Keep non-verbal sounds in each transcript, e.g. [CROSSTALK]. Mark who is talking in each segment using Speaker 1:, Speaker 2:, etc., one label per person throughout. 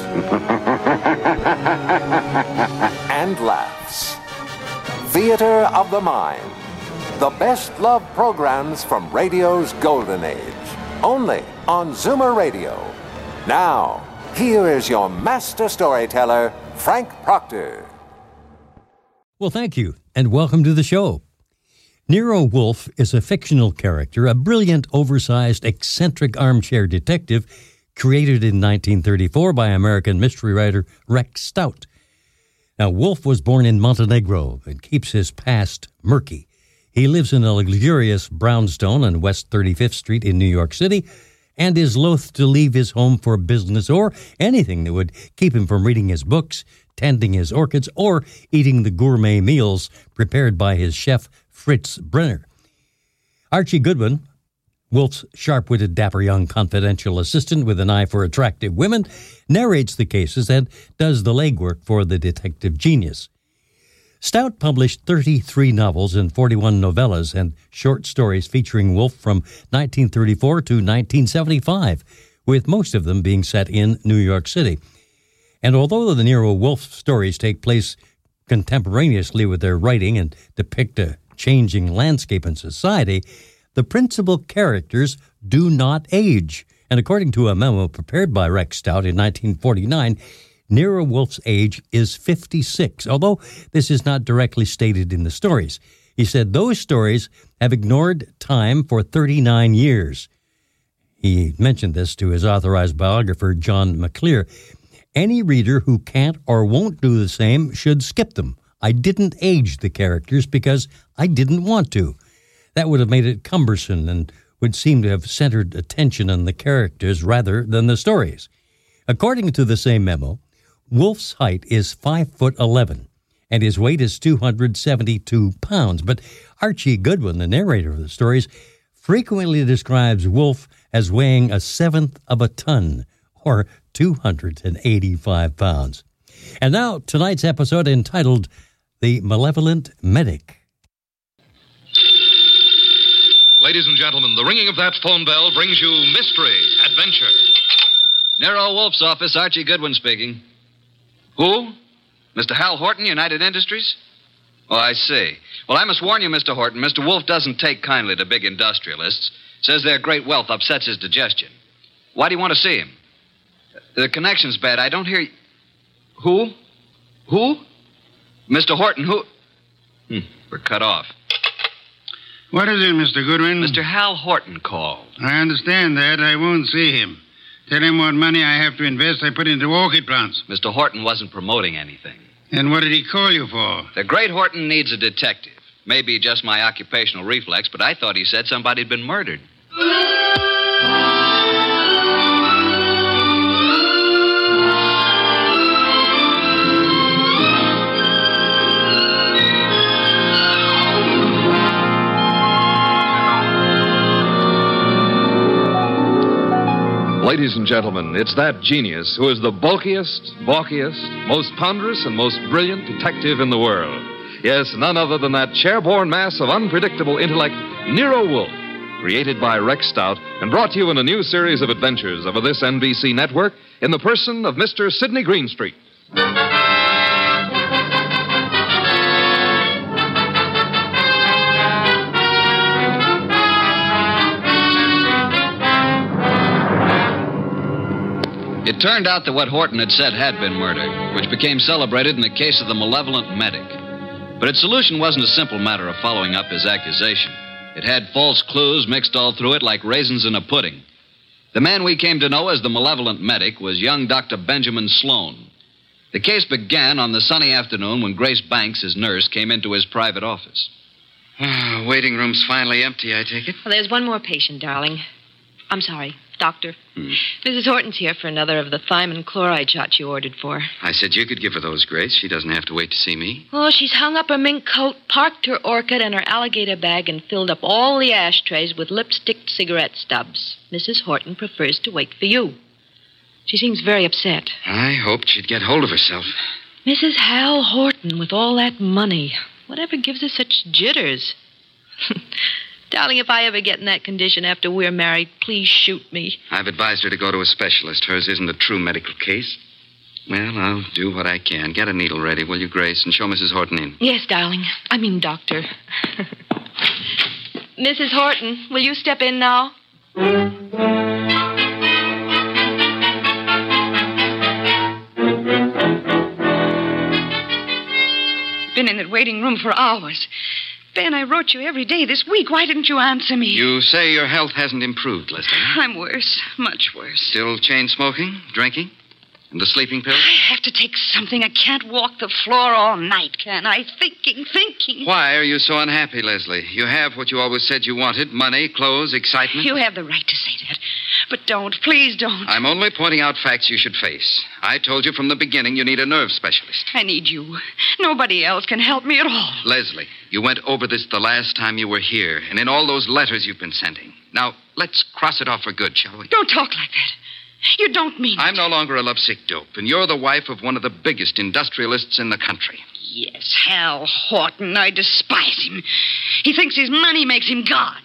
Speaker 1: [LAUGHS] and laughs. Theater of the Mind. The best love programs from radio's golden age. Only on Zoomer Radio. Now, here is your master storyteller, Frank Proctor.
Speaker 2: Well, thank you, and welcome to the show. Nero Wolfe is a fictional character, a brilliant, oversized, eccentric armchair detective created in 1934 by American mystery writer Rex Stout. Now, Wolfe was born in Montenegro and keeps his past murky. He lives in a luxurious brownstone on West 35th Street in New York City and is loath to leave his home for business or anything that would keep him from reading his books, tending his orchids, or eating the gourmet meals prepared by his chef, Fritz Brenner. Archie Goodwin, Wolfe's sharp witted, dapper young confidential assistant with an eye for attractive women, narrates the cases and does the legwork for the detective genius. Stout published 33 novels and 41 novellas and short stories featuring Wolfe from 1934 to 1975, with most of them being set in New York City. And although the Nero Wolfe stories take place contemporaneously with their writing and depict a changing landscape in society, the principal characters do not age. And according to a memo prepared by Rex Stout in 1949, Nero Wolfe's age is 56, although this is not directly stated in the stories. He said those stories have ignored time for 39 years. He mentioned this to his authorized biographer, John McAleer. Any reader who can't or won't do the same should skip them. I didn't age the characters because I didn't want to. That would have made it cumbersome and would seem to have centered attention on the characters rather than the stories. According to the same memo, Wolfe's height is 5 foot 11 and his weight is 272 pounds. But Archie Goodwin, the narrator of the stories, frequently describes Wolfe as weighing a seventh of a ton or 285 pounds. And now, tonight's episode entitled The Malevolent Medic.
Speaker 3: Ladies and gentlemen, the ringing of that phone bell brings you mystery, adventure.
Speaker 4: Nero Wolfe's office, Archie Goodwin speaking. Who? Mr. Hal Horton, United Industries? Oh, I see. Well, I must warn you, Mr. Horton, Mr. Wolfe doesn't take kindly to big industrialists. Says their great wealth upsets his digestion. Why do you want to see him? The connection's bad. I don't hear you. Who? Who? Mr. Horton, who? Hmm, we're cut off.
Speaker 5: What is it, Mr. Goodwin?
Speaker 4: Mr. Hal Horton called.
Speaker 5: I understand that. I won't see him. Tell him what money I have to invest I put into orchid plants.
Speaker 4: Mr. Horton wasn't promoting anything.
Speaker 5: And what did he call you for?
Speaker 4: The great Horton needs a detective. Maybe just my occupational reflex, but I thought he said somebody'd been murdered.
Speaker 3: Ladies and gentlemen, it's that genius who is the bulkiest, balkiest, most ponderous, and most brilliant detective in the world. Yes, none other than that chairborne mass of unpredictable intellect, Nero Wolfe, created by Rex Stout and brought to you in a new series of adventures over this NBC network in the person of Mr. Sidney Greenstreet.
Speaker 4: It turned out that what Horton had said had been murder, which became celebrated in the case of the malevolent medic. But its solution wasn't a simple matter of following up his accusation. It had false clues mixed all through it like raisins in a pudding. The man we came to know as the malevolent medic was young Dr. Benjamin Sloan. The case began on the sunny afternoon when Grace Banks, his nurse, came into his private office.
Speaker 6: Ah, waiting room's finally empty, I take it.
Speaker 7: Well, there's one more patient, darling.
Speaker 6: I'm sorry, Doctor. Hmm. Mrs. Horton's here for another of the thiamine chloride shots you ordered for.
Speaker 8: I said you could give her those, Grace. She doesn't have to wait to see me.
Speaker 6: Oh, she's hung up her mink coat, parked her orchid and her alligator bag, and filled up all the ashtrays with lipstick cigarette stubs. Mrs. Horton prefers to wait for you. She seems very upset.
Speaker 8: I hoped she'd get hold of herself.
Speaker 6: Mrs. Hal Horton, with all that money. Whatever gives her such jitters? [LAUGHS] Darling, if I ever get in that condition after we're married, please shoot me.
Speaker 8: I've advised her to go to a specialist. Hers isn't a true medical case. Well, I'll do what I can. Get a needle ready, will you, Grace, and show Mrs. Horton in.
Speaker 6: Yes, darling. I mean, doctor. [LAUGHS] Mrs. Horton, will you step in now?
Speaker 7: Been in that waiting room for hours. Ben, I wrote you every day this week. Why didn't you answer me?
Speaker 8: You say your health hasn't improved, Leslie.
Speaker 7: I'm worse, much worse.
Speaker 8: Still chain smoking, drinking, and the sleeping pills?
Speaker 7: I have to take something. I can't walk the floor all night, can I? Thinking, thinking.
Speaker 8: Why are you so unhappy, Leslie? You have what you always said you wanted money, clothes, excitement.
Speaker 7: You have the right to say that. But don't, please don't.
Speaker 8: I'm only pointing out facts you should face. I told you from the beginning you need a nerve specialist.
Speaker 7: I need you. Nobody else can help me at all.
Speaker 8: Leslie, you went over this the last time you were here, and in all those letters you've been sending. Now, let's cross it off for good, shall we?
Speaker 7: Don't talk like that. You don't mean
Speaker 8: I'm
Speaker 7: it.
Speaker 8: no longer a lovesick dope, and you're the wife of one of the biggest industrialists in the country.
Speaker 7: Yes, Hal Horton. I despise him. He thinks his money makes him God.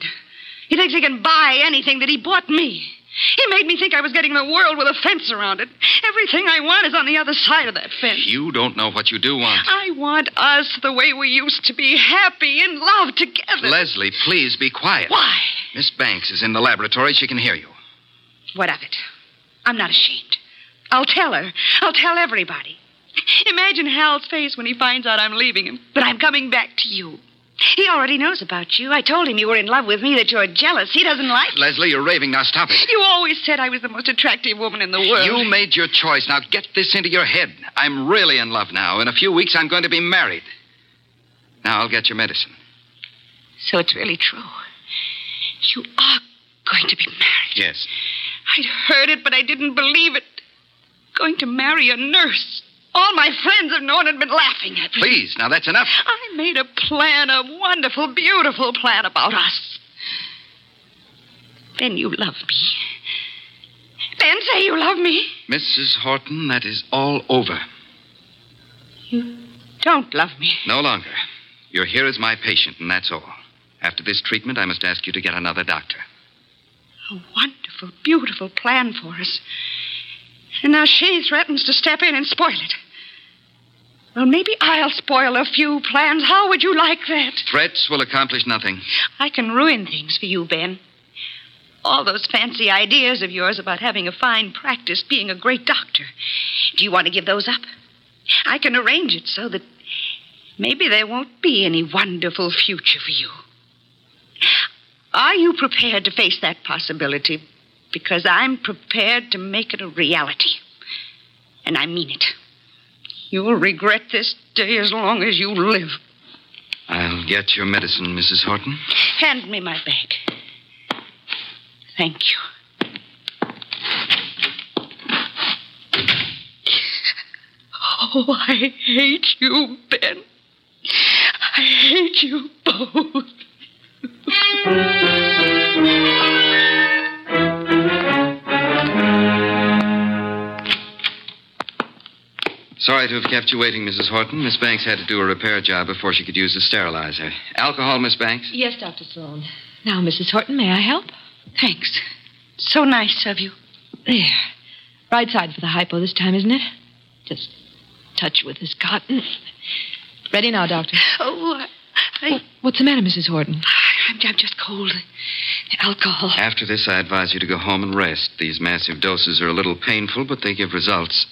Speaker 7: He thinks he can buy anything that he bought me. He made me think I was getting the world with a fence around it. Everything I want is on the other side of that fence.
Speaker 8: You don't know what you do want.
Speaker 7: I want us the way we used to be, happy in love together.
Speaker 8: Leslie, please be quiet.
Speaker 7: Why?
Speaker 8: Miss Banks is in the laboratory. She can hear you.
Speaker 7: What of it? I'm not ashamed. I'll tell her. I'll tell everybody. Imagine Hal's face when he finds out I'm leaving him, but I'm coming back to you. He already knows about you. I told him you were in love with me, that you're jealous. He doesn't like it.
Speaker 8: Leslie, you're raving. Now stop it.
Speaker 7: You always said I was the most attractive woman in the world.
Speaker 8: You made your choice. Now get this into your head. I'm really in love now. In a few weeks, I'm going to be married. Now I'll get your medicine.
Speaker 7: So it's really true. You are going to be married.
Speaker 8: Yes.
Speaker 7: I'd heard it, but I didn't believe it. Going to marry a nurse. All my friends have known and been laughing at me.
Speaker 8: Please, now that's enough.
Speaker 7: I made a plan, a wonderful, beautiful plan about us. Ben, you love me. Ben, say you love me.
Speaker 8: Mrs. Horton, that is all over.
Speaker 7: You don't love me.
Speaker 8: No longer. You're here as my patient, and that's all. After this treatment, I must ask you to get another doctor.
Speaker 7: A wonderful, beautiful plan for us. And now she threatens to step in and spoil it. Well, maybe I'll spoil a few plans. How would you like that?
Speaker 8: Threats will accomplish nothing.
Speaker 7: I can ruin things for you, Ben. All those fancy ideas of yours about having a fine practice, being a great doctor. Do you want to give those up? I can arrange it so that maybe there won't be any wonderful future for you. Are you prepared to face that possibility? Because I'm prepared to make it a reality. And I mean it. You'll regret this day as long as you live.
Speaker 8: I'll get your medicine, Mrs. Horton.
Speaker 7: Hand me my bag. Thank you. Oh, I hate you, Ben. I hate you both. [LAUGHS]
Speaker 8: Sorry to have kept you waiting, Mrs. Horton. Miss Banks had to do a repair job before she could use the sterilizer. Alcohol, Miss Banks?
Speaker 6: Yes, Dr. Sloan. Now, Mrs. Horton, may I help?
Speaker 7: Thanks. So nice of you.
Speaker 6: There. Right side for the hypo this time, isn't it? Just touch with this cotton. Ready now, Doctor.
Speaker 7: Oh, I,
Speaker 6: What's the matter, Mrs. Horton?
Speaker 7: I'm, I'm just cold. Alcohol.
Speaker 8: After this, I advise you to go home and rest. These massive doses are a little painful, but they give results.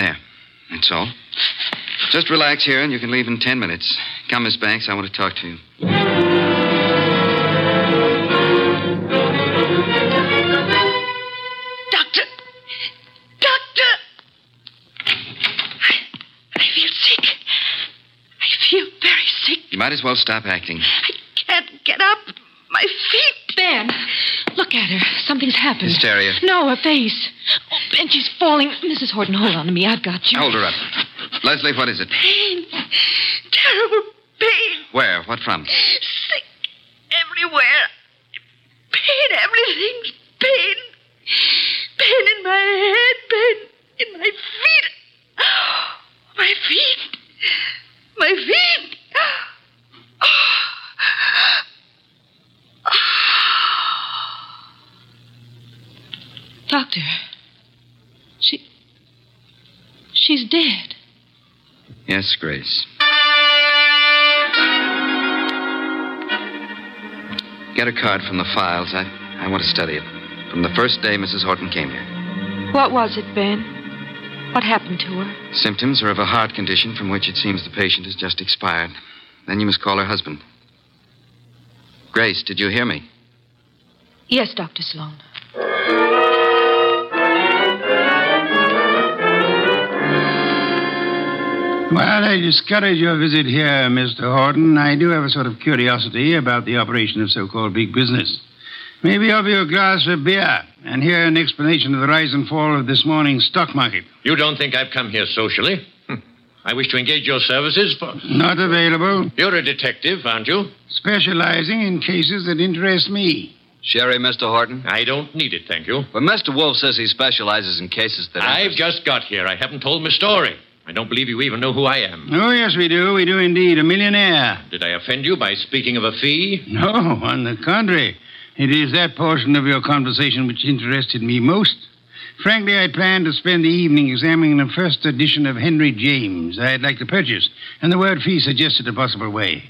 Speaker 8: There. That's all. Just relax here, and you can leave in ten minutes. Come, Miss Banks. I want to talk to you.
Speaker 7: Doctor! Doctor! I, I feel sick. I feel very sick.
Speaker 8: You might as well stop acting.
Speaker 7: I can't get up. My feet.
Speaker 6: Ben! Look at her. Something's happened.
Speaker 4: Hysteria.
Speaker 6: No, her face. Ben, she's falling. Mrs. Horton, hold on to me. I've got you.
Speaker 4: Hold her up. Leslie, what is it?
Speaker 7: Pain. Terrible pain.
Speaker 4: Where? What from?
Speaker 7: Sick everywhere. Pain, everything's pain. Pain in my head, pain in my feet. My feet. My feet.
Speaker 6: Doctor. She. She's dead.
Speaker 4: Yes, Grace. Get a card from the files. I, I want to study it. From the first day Mrs. Horton came here.
Speaker 6: What was it, Ben? What happened to her?
Speaker 4: Symptoms are of a heart condition from which it seems the patient has just expired. Then you must call her husband. Grace, did you hear me?
Speaker 6: Yes, Dr. Sloan.
Speaker 5: While I discourage your visit here, Mr. Horton, I do have a sort of curiosity about the operation of so called big business. Maybe offer you a glass of beer and hear an explanation of the rise and fall of this morning's stock market.
Speaker 9: You don't think I've come here socially? Hm. I wish to engage your services for.
Speaker 5: Not available.
Speaker 9: You're a detective, aren't you?
Speaker 5: Specializing in cases that interest me.
Speaker 4: Sherry, Mr. Horton?
Speaker 9: I don't need it, thank you.
Speaker 4: But Mr. Wolfe says he specializes in cases that.
Speaker 9: I've just got here. I haven't told my story. I don't believe you even know who I am.
Speaker 5: Oh, yes, we do. We do indeed. A millionaire.
Speaker 9: Did I offend you by speaking of a fee?
Speaker 5: No, on the contrary. It is that portion of your conversation which interested me most. Frankly, I planned to spend the evening examining the first edition of Henry James I'd like to purchase, and the word fee suggested a possible way.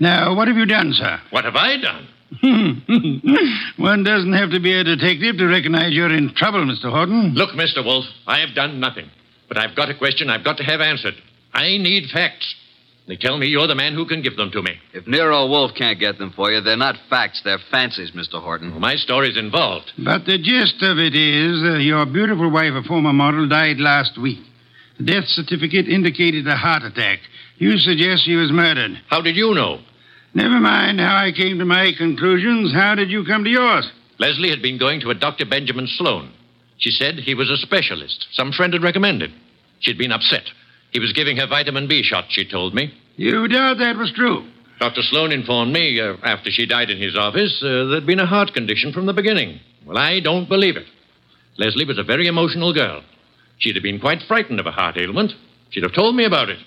Speaker 5: Now, what have you done, sir?
Speaker 9: What have I done? [LAUGHS]
Speaker 5: One doesn't have to be a detective to recognize you're in trouble, Mr. Horton.
Speaker 9: Look, Mr. Wolfe, I have done nothing. But I've got a question I've got to have answered. I need facts. They tell me you're the man who can give them to me.
Speaker 4: If Nero Wolfe can't get them for you, they're not facts, they're fancies, Mr. Horton.
Speaker 9: Well, my story's involved.
Speaker 5: But the gist of it is uh, your beautiful wife, a former model, died last week. The death certificate indicated a heart attack. You suggest she was murdered.
Speaker 9: How did you know?
Speaker 5: Never mind how I came to my conclusions. How did you come to yours?
Speaker 9: Leslie had been going to a Dr. Benjamin Sloan. She said he was a specialist. Some friend had recommended. She'd been upset. He was giving her vitamin B shots, she told me.
Speaker 5: You doubt that was true.
Speaker 9: Dr. Sloan informed me, uh, after she died in his office, uh, there'd been a heart condition from the beginning. Well, I don't believe it. Leslie was a very emotional girl. She'd have been quite frightened of a heart ailment. She'd have told me about it.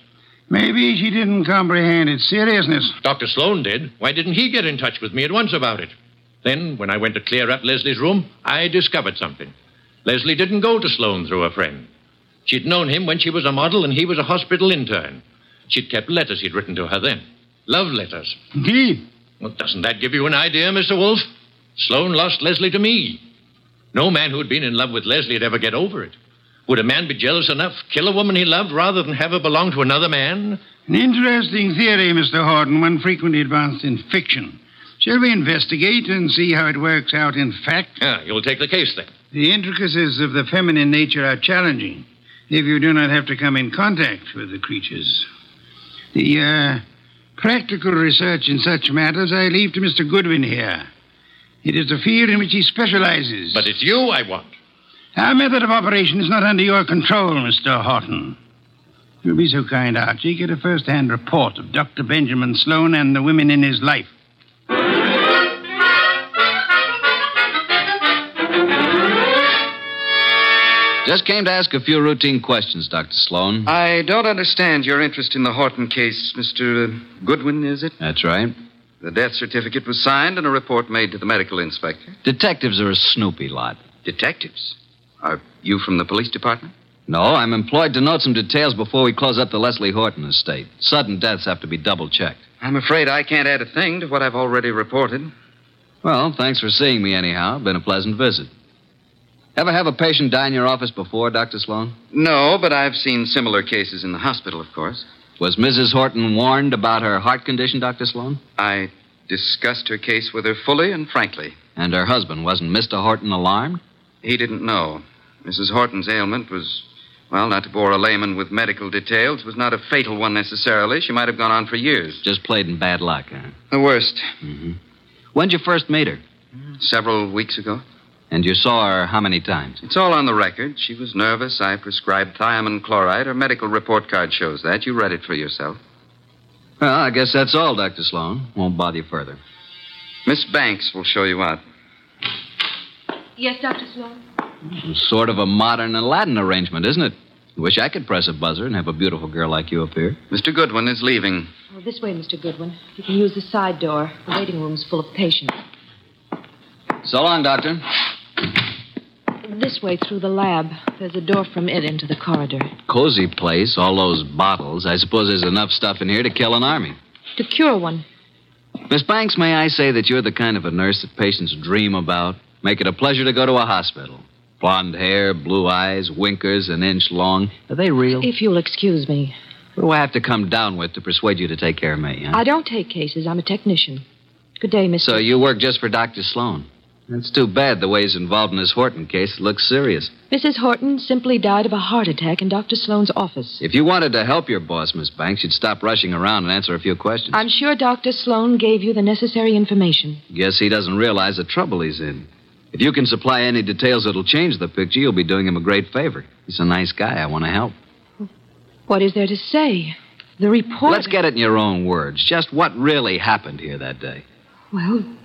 Speaker 5: Maybe she didn't comprehend its seriousness.
Speaker 9: Dr. Sloan did. Why didn't he get in touch with me at once about it? Then, when I went to clear up Leslie's room, I discovered something. Leslie didn't go to Sloan through a friend. She'd known him when she was a model and he was a hospital intern. She'd kept letters he'd written to her then. Love letters.
Speaker 5: Indeed.
Speaker 9: Well, doesn't that give you an idea, Mr. Wolfe? Sloan lost Leslie to me. No man who'd been in love with Leslie would ever get over it. Would a man be jealous enough, kill a woman he loved, rather than have her belong to another man?
Speaker 5: An interesting theory, Mr. Horton, one frequently advanced in fiction. Shall we investigate and see how it works out in fact?
Speaker 9: Yeah, you'll take the case then.
Speaker 5: The intricacies of the feminine nature are challenging if you do not have to come in contact with the creatures. The uh, practical research in such matters I leave to Mr. Goodwin here. It is a field in which he specializes.
Speaker 9: But it's you I want.
Speaker 5: Our method of operation is not under your control, Mr. Horton. If you'll be so kind, Archie, get a first hand report of Dr. Benjamin Sloan and the women in his life.
Speaker 4: Just came to ask a few routine questions, Dr. Sloan.
Speaker 8: I don't understand your interest in the Horton case, Mr. Uh, Goodwin, is it?
Speaker 4: That's right.
Speaker 8: The death certificate was signed and a report made to the medical inspector.
Speaker 4: Detectives are a snoopy lot.
Speaker 8: Detectives? Are you from the police department?
Speaker 4: No, I'm employed to note some details before we close up the Leslie Horton estate. Sudden deaths have to be double checked.
Speaker 8: I'm afraid I can't add a thing to what I've already reported.
Speaker 4: Well, thanks for seeing me anyhow. Been a pleasant visit. Ever have a patient die in your office before, Dr. Sloan?
Speaker 8: No, but I've seen similar cases in the hospital, of course.
Speaker 4: Was Mrs. Horton warned about her heart condition, Dr. Sloan?
Speaker 8: I discussed her case with her fully and frankly.
Speaker 4: And her husband, wasn't Mr. Horton alarmed?
Speaker 8: He didn't know. Mrs. Horton's ailment was, well, not to bore a layman with medical details, was not a fatal one necessarily. She might have gone on for years.
Speaker 4: Just played in bad luck, huh?
Speaker 8: The worst.
Speaker 4: Mm-hmm. When'd you first meet her?
Speaker 8: Several weeks ago.
Speaker 4: And you saw her how many times?
Speaker 8: It's all on the record. She was nervous. I prescribed thiamine chloride. Her medical report card shows that. You read it for yourself.
Speaker 4: Well, I guess that's all, Dr. Sloan. Won't bother you further.
Speaker 8: Miss Banks will show you out.
Speaker 6: Yes, Dr. Sloan?
Speaker 4: Sort of a modern Aladdin arrangement, isn't it? Wish I could press a buzzer and have a beautiful girl like you appear.
Speaker 8: Mr. Goodwin is leaving.
Speaker 6: Oh, this way, Mr. Goodwin. You can use the side door. The waiting room's full of patients.
Speaker 4: So long, Doctor.
Speaker 6: This way through the lab. There's a door from it into the corridor.
Speaker 4: Cozy place, all those bottles. I suppose there's enough stuff in here to kill an army.
Speaker 6: To cure one.
Speaker 4: Miss Banks, may I say that you're the kind of a nurse that patients dream about? Make it a pleasure to go to a hospital. Blonde hair, blue eyes, winkers an inch long. Are they real?
Speaker 6: If you'll excuse me.
Speaker 4: What do I have to come down with to persuade you to take care of me? Huh?
Speaker 6: I don't take cases. I'm a technician. Good day, Mr.
Speaker 4: So you work just for Dr. Sloan? That's too bad the way he's involved in this Horton case. It looks serious.
Speaker 6: Mrs. Horton simply died of a heart attack in Dr. Sloan's office.
Speaker 4: If you wanted to help your boss, Miss Banks, you'd stop rushing around and answer a few questions.
Speaker 6: I'm sure Dr. Sloan gave you the necessary information.
Speaker 4: Guess he doesn't realize the trouble he's in. If you can supply any details that'll change the picture, you'll be doing him a great favor. He's a nice guy. I want to help.
Speaker 6: What is there to say? The report.
Speaker 4: Let's get it in your own words. Just what really happened here that day.
Speaker 6: Well,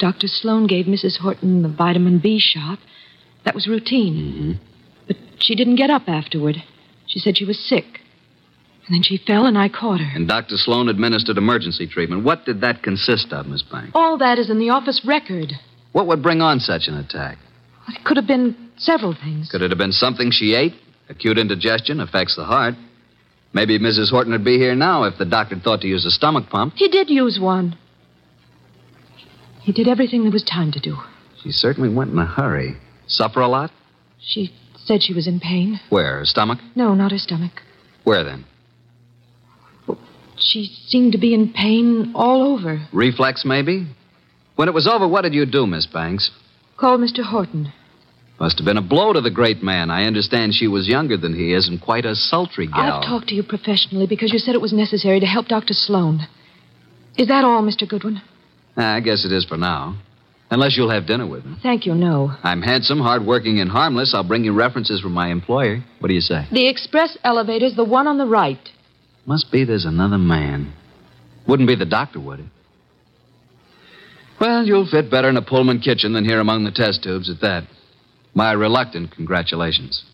Speaker 6: Dr. Sloan gave Mrs. Horton the vitamin B shot. That was routine.
Speaker 4: Mm-hmm.
Speaker 6: But she didn't get up afterward. She said she was sick. And then she fell, and I caught her.
Speaker 4: And Dr. Sloan administered emergency treatment. What did that consist of, Miss Banks?
Speaker 6: All that is in the office record.
Speaker 4: What would bring on such an attack?
Speaker 6: It could have been several things.
Speaker 4: Could it have been something she ate? Acute indigestion affects the heart. Maybe Mrs. Horton would be here now if the doctor thought to use a stomach pump.
Speaker 6: He did use one. He did everything there was time to do.
Speaker 4: She certainly went in a hurry. Suffer a lot?
Speaker 6: She said she was in pain.
Speaker 4: Where? Her stomach?
Speaker 6: No, not her stomach.
Speaker 4: Where then?
Speaker 6: She seemed to be in pain all over.
Speaker 4: Reflex, maybe? When it was over, what did you do, Miss Banks?
Speaker 6: Call Mr. Horton.
Speaker 4: Must have been a blow to the great man. I understand she was younger than he is and quite a sultry gal.
Speaker 6: I've talked to you professionally because you said it was necessary to help Dr. Sloan. Is that all, Mr. Goodwin?
Speaker 4: Ah, I guess it is for now. Unless you'll have dinner with me.
Speaker 6: Thank you, no.
Speaker 4: I'm handsome, hardworking, and harmless. I'll bring you references from my employer. What do you say?
Speaker 6: The express elevator's the one on the right.
Speaker 4: Must be there's another man. Wouldn't be the doctor, would it? Well, you'll fit better in a Pullman kitchen than here among the test tubes at that. My reluctant congratulations.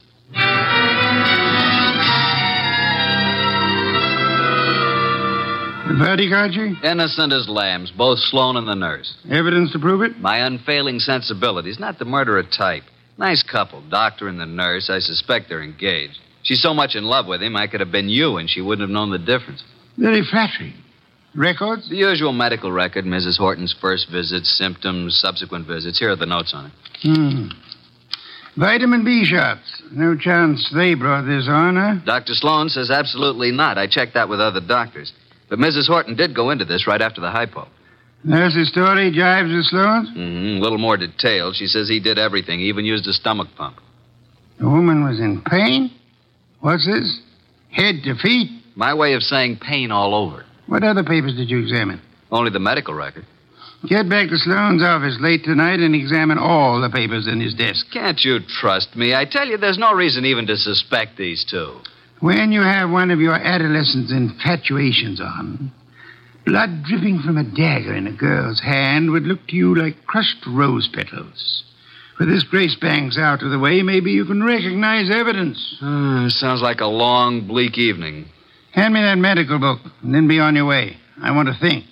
Speaker 5: Archie?
Speaker 4: Innocent as lambs, both Sloan and the nurse.
Speaker 5: Evidence to prove it?
Speaker 4: My unfailing sensibilities, not the murderer type. Nice couple, doctor and the nurse. I suspect they're engaged. She's so much in love with him, I could have been you, and she wouldn't have known the difference.
Speaker 5: Very flattering. Records?
Speaker 4: The usual medical record Mrs. Horton's first visits, symptoms, subsequent visits. Here are the notes on it.
Speaker 5: Hmm. Vitamin B shots. No chance they brought this on, huh?
Speaker 4: Dr. Sloan says absolutely not. I checked that with other doctors. But Mrs. Horton did go into this right after the hypo.
Speaker 5: Nurse's story jives with Sloan's?
Speaker 4: Mm-hmm. A little more detailed. She says he did everything, he even used a stomach pump.
Speaker 5: The woman was in pain? What's this? Head to feet?
Speaker 4: My way of saying pain all over.
Speaker 5: What other papers did you examine?
Speaker 4: Only the medical record.
Speaker 5: Get back to Sloan's office late tonight and examine all the papers in his desk.
Speaker 4: Can't you trust me? I tell you, there's no reason even to suspect these two.
Speaker 5: When you have one of your adolescent infatuations on, blood dripping from a dagger in a girl's hand would look to you like crushed rose petals. With this Grace Banks out of the way, maybe you can recognize evidence.
Speaker 4: Uh, sounds like a long, bleak evening.
Speaker 5: Hand me that medical book, and then be on your way. I want to think.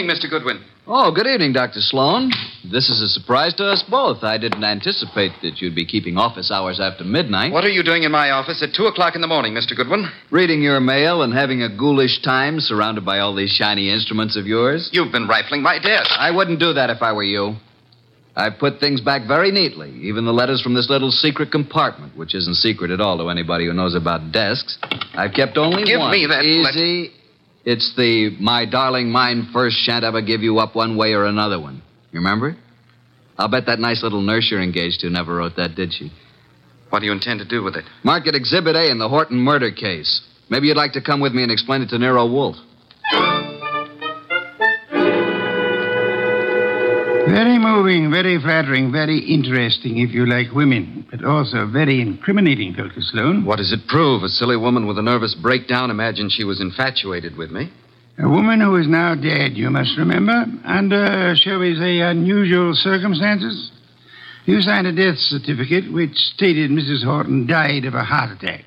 Speaker 8: Evening, Mr. Goodwin.
Speaker 4: Oh, good evening, Dr. Sloan. This is a surprise to us both. I didn't anticipate that you'd be keeping office hours after midnight.
Speaker 8: What are you doing in my office at 2 o'clock in the morning, Mr. Goodwin?
Speaker 4: Reading your mail and having a ghoulish time surrounded by all these shiny instruments of yours.
Speaker 8: You've been rifling my desk.
Speaker 4: I wouldn't do that if I were you. I've put things back very neatly, even the letters from this little secret compartment, which isn't secret at all to anybody who knows about desks. I've kept only
Speaker 8: Give
Speaker 4: one.
Speaker 8: me that
Speaker 4: Easy. It's the my darling mine first shan't ever give you up one way or another one. You remember it? I'll bet that nice little nurse you're engaged to never wrote that, did she?
Speaker 8: What do you intend to do with it?
Speaker 4: Mark it Exhibit A in the Horton murder case. Maybe you'd like to come with me and explain it to Nero Wolfe.
Speaker 5: Very moving, very flattering, very interesting if you like women, but also very incriminating, Dr. Sloan.
Speaker 8: What does it prove? A silly woman with a nervous breakdown imagined she was infatuated with me.
Speaker 5: A woman who is now dead, you must remember, under, shall we say, unusual circumstances. You signed a death certificate which stated Mrs. Horton died of a heart attack.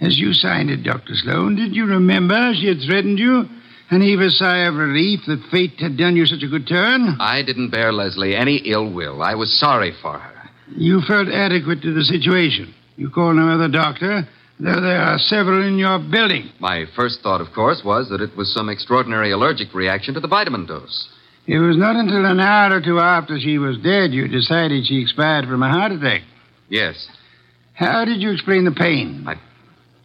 Speaker 5: As you signed it, Dr. Sloan, did you remember she had threatened you and heave a sigh of relief that fate had done you such a good turn?
Speaker 8: I didn't bear Leslie any ill will. I was sorry for her.
Speaker 5: You felt adequate to the situation. You called no other doctor, though there are several in your building.
Speaker 8: My first thought, of course, was that it was some extraordinary allergic reaction to the vitamin dose.
Speaker 5: It was not until an hour or two after she was dead you decided she expired from a heart attack.
Speaker 8: Yes.
Speaker 5: How did you explain the pain?
Speaker 8: I,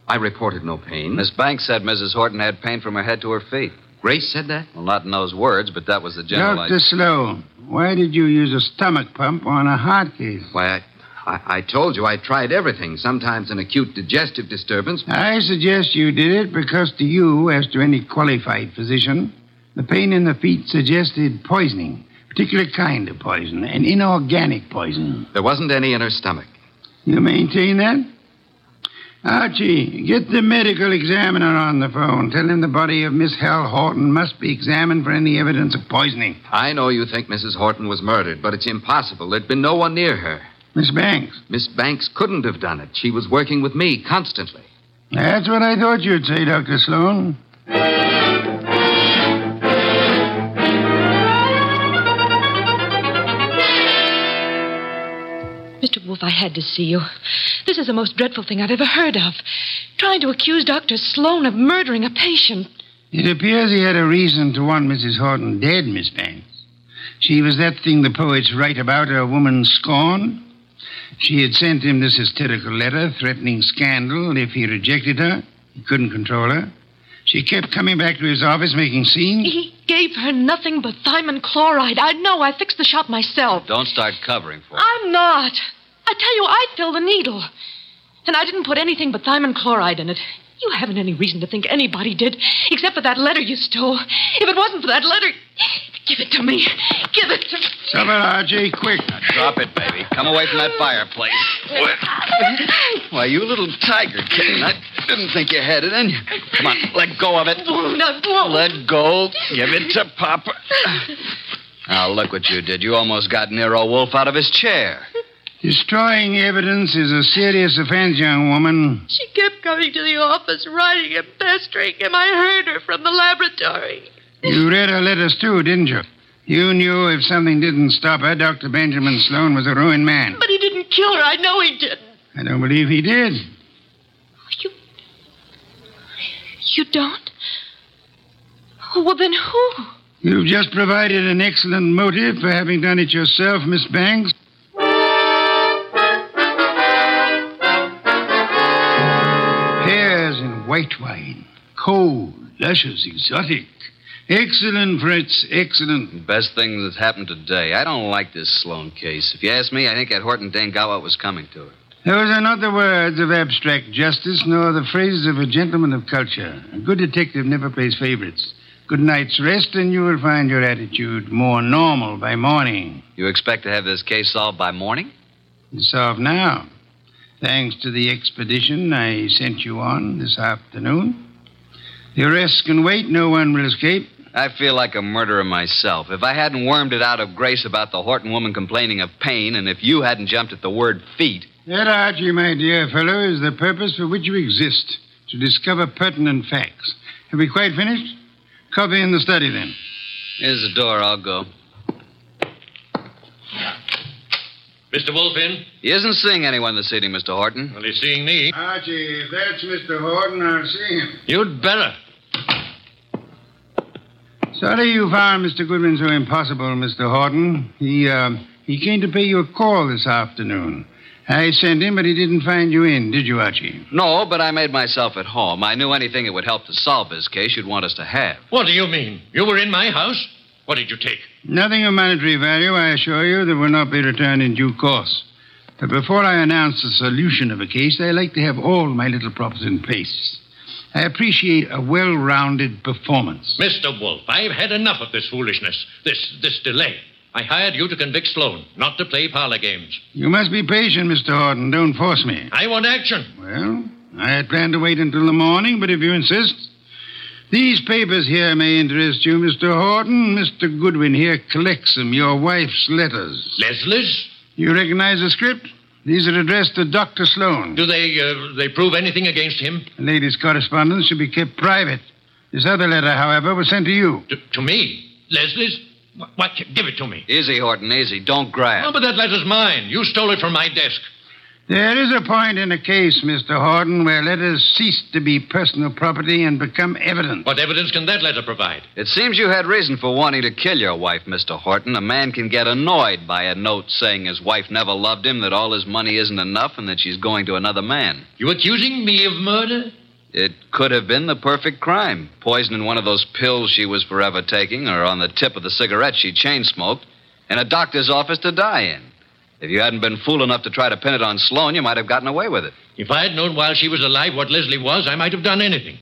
Speaker 8: I reported no pain.
Speaker 4: Miss Banks said Mrs. Horton had pain from her head to her feet.
Speaker 8: Grace said that?
Speaker 4: Well, not in those words, but that was the general
Speaker 5: Dr.
Speaker 4: idea.
Speaker 5: Sloan, why did you use a stomach pump on a heart case?
Speaker 8: Why, I, I, I told you I tried everything. Sometimes an acute digestive disturbance.
Speaker 5: I suggest you did it because to you, as to any qualified physician, the pain in the feet suggested poisoning, particular kind of poison, an inorganic poison.
Speaker 8: There wasn't any in her stomach.
Speaker 5: You maintain that? Archie, get the medical examiner on the phone. Tell him the body of Miss Hal Horton must be examined for any evidence of poisoning.
Speaker 8: I know you think Mrs. Horton was murdered, but it's impossible. There'd been no one near her.
Speaker 5: Miss Banks.
Speaker 8: Miss Banks couldn't have done it. She was working with me constantly.
Speaker 5: That's what I thought you'd say, Dr. Sloan.
Speaker 6: Wolfe, I had to see you. This is the most dreadful thing I've ever heard of. Trying to accuse Dr. Sloan of murdering a patient.
Speaker 5: It appears he had a reason to want Mrs. Horton dead, Miss Banks. She was that thing the poets write about, a woman scorned. She had sent him this hysterical letter threatening scandal if he rejected her. He couldn't control her. She kept coming back to his office making scenes.
Speaker 6: He gave her nothing but thiamine chloride. I know. I fixed the shop myself.
Speaker 4: Don't start covering for her.
Speaker 6: I'm not. I tell you, I filled the needle. And I didn't put anything but thiamine chloride in it. You haven't any reason to think anybody did, except for that letter you stole. If it wasn't for that letter, give it to me. Give it to me.
Speaker 5: Supper, Archie, quick.
Speaker 4: Drop it, baby. Come away from that fireplace. Why, you little tiger kitten. I didn't think you had it in you. Come on, let go of it.
Speaker 6: Oh, no, no.
Speaker 4: Let go. Give it to Papa. Now, look what you did. You almost got Nero Wolfe out of his chair.
Speaker 5: Destroying evidence is a serious offense, young woman.
Speaker 6: She kept coming to the office, writing and pestering him. I heard her from the laboratory.
Speaker 5: You read her letters, too, didn't you? You knew if something didn't stop her, Dr. Benjamin Sloan was a ruined man.
Speaker 6: But he didn't kill her. I know he didn't.
Speaker 5: I don't believe he did.
Speaker 6: You. You don't? Oh, well, then who?
Speaker 5: You've just provided an excellent motive for having done it yourself, Miss Banks. White wine. Cold, luscious, exotic. Excellent, Fritz, excellent.
Speaker 4: Best thing that's happened today. I don't like this Sloan case. If you ask me, I think that Horton what was coming to her.
Speaker 5: Those are not the words of abstract justice, nor the phrases of a gentleman of culture. A good detective never plays favorites. Good night's rest, and you will find your attitude more normal by morning.
Speaker 4: You expect to have this case solved by morning?
Speaker 5: It's solved now. Thanks to the expedition I sent you on this afternoon. The arrest can wait. No one will escape.
Speaker 4: I feel like a murderer myself. If I hadn't wormed it out of Grace about the Horton woman complaining of pain, and if you hadn't jumped at the word feet.
Speaker 5: That, Archie, my dear fellow, is the purpose for which you exist to discover pertinent facts. Have we quite finished? Copy in the study, then.
Speaker 4: Here's the door. I'll go.
Speaker 9: Mr. Wolfe in?
Speaker 4: He isn't seeing anyone this evening, Mr. Horton.
Speaker 9: Well, he's seeing me.
Speaker 5: Archie, if that's Mr. Horton, I'll see him.
Speaker 9: You'd better.
Speaker 5: Sorry you found Mr. Goodwin so impossible, Mr. Horton. He, uh, he came to pay you a call this afternoon. I sent him, but he didn't find you in, did you, Archie?
Speaker 4: No, but I made myself at home. I knew anything that would help to solve this case you'd want us to have.
Speaker 9: What do you mean? You were in my house? What did you take?
Speaker 5: Nothing of monetary value, I assure you, that will not be returned in due course. But before I announce the solution of a case, I like to have all my little props in place. I appreciate a well rounded performance.
Speaker 9: Mr. Wolfe, I've had enough of this foolishness, this this delay. I hired you to convict Sloan, not to play parlor games.
Speaker 5: You must be patient, Mr. Horton. Don't force me.
Speaker 9: I want action.
Speaker 5: Well, I had planned to wait until the morning, but if you insist. These papers here may interest you, Mr. Horton. Mr. Goodwin here collects them, your wife's letters.
Speaker 9: Leslie's?
Speaker 5: You recognize the script? These are addressed to Dr. Sloan.
Speaker 9: Do they uh, they prove anything against him?
Speaker 5: The lady's correspondence should be kept private. This other letter, however, was sent to you.
Speaker 9: To, to me? Leslie's? What, what? Give it to me.
Speaker 4: Easy, Horton, easy. Don't grab.
Speaker 9: Oh, but that letter's mine. You stole it from my desk.
Speaker 5: There is a point in a case, Mr. Horton, where letters cease to be personal property and become evidence.
Speaker 9: What evidence can that letter provide?
Speaker 4: It seems you had reason for wanting to kill your wife, Mr. Horton. A man can get annoyed by a note saying his wife never loved him, that all his money isn't enough, and that she's going to another man.
Speaker 9: You accusing me of murder?
Speaker 4: It could have been the perfect crime. Poisoning one of those pills she was forever taking, or on the tip of the cigarette she chain smoked, in a doctor's office to die in. If you hadn't been fool enough to try to pin it on Sloan, you might have gotten away with it.
Speaker 9: If I had known while she was alive what Leslie was, I might have done anything.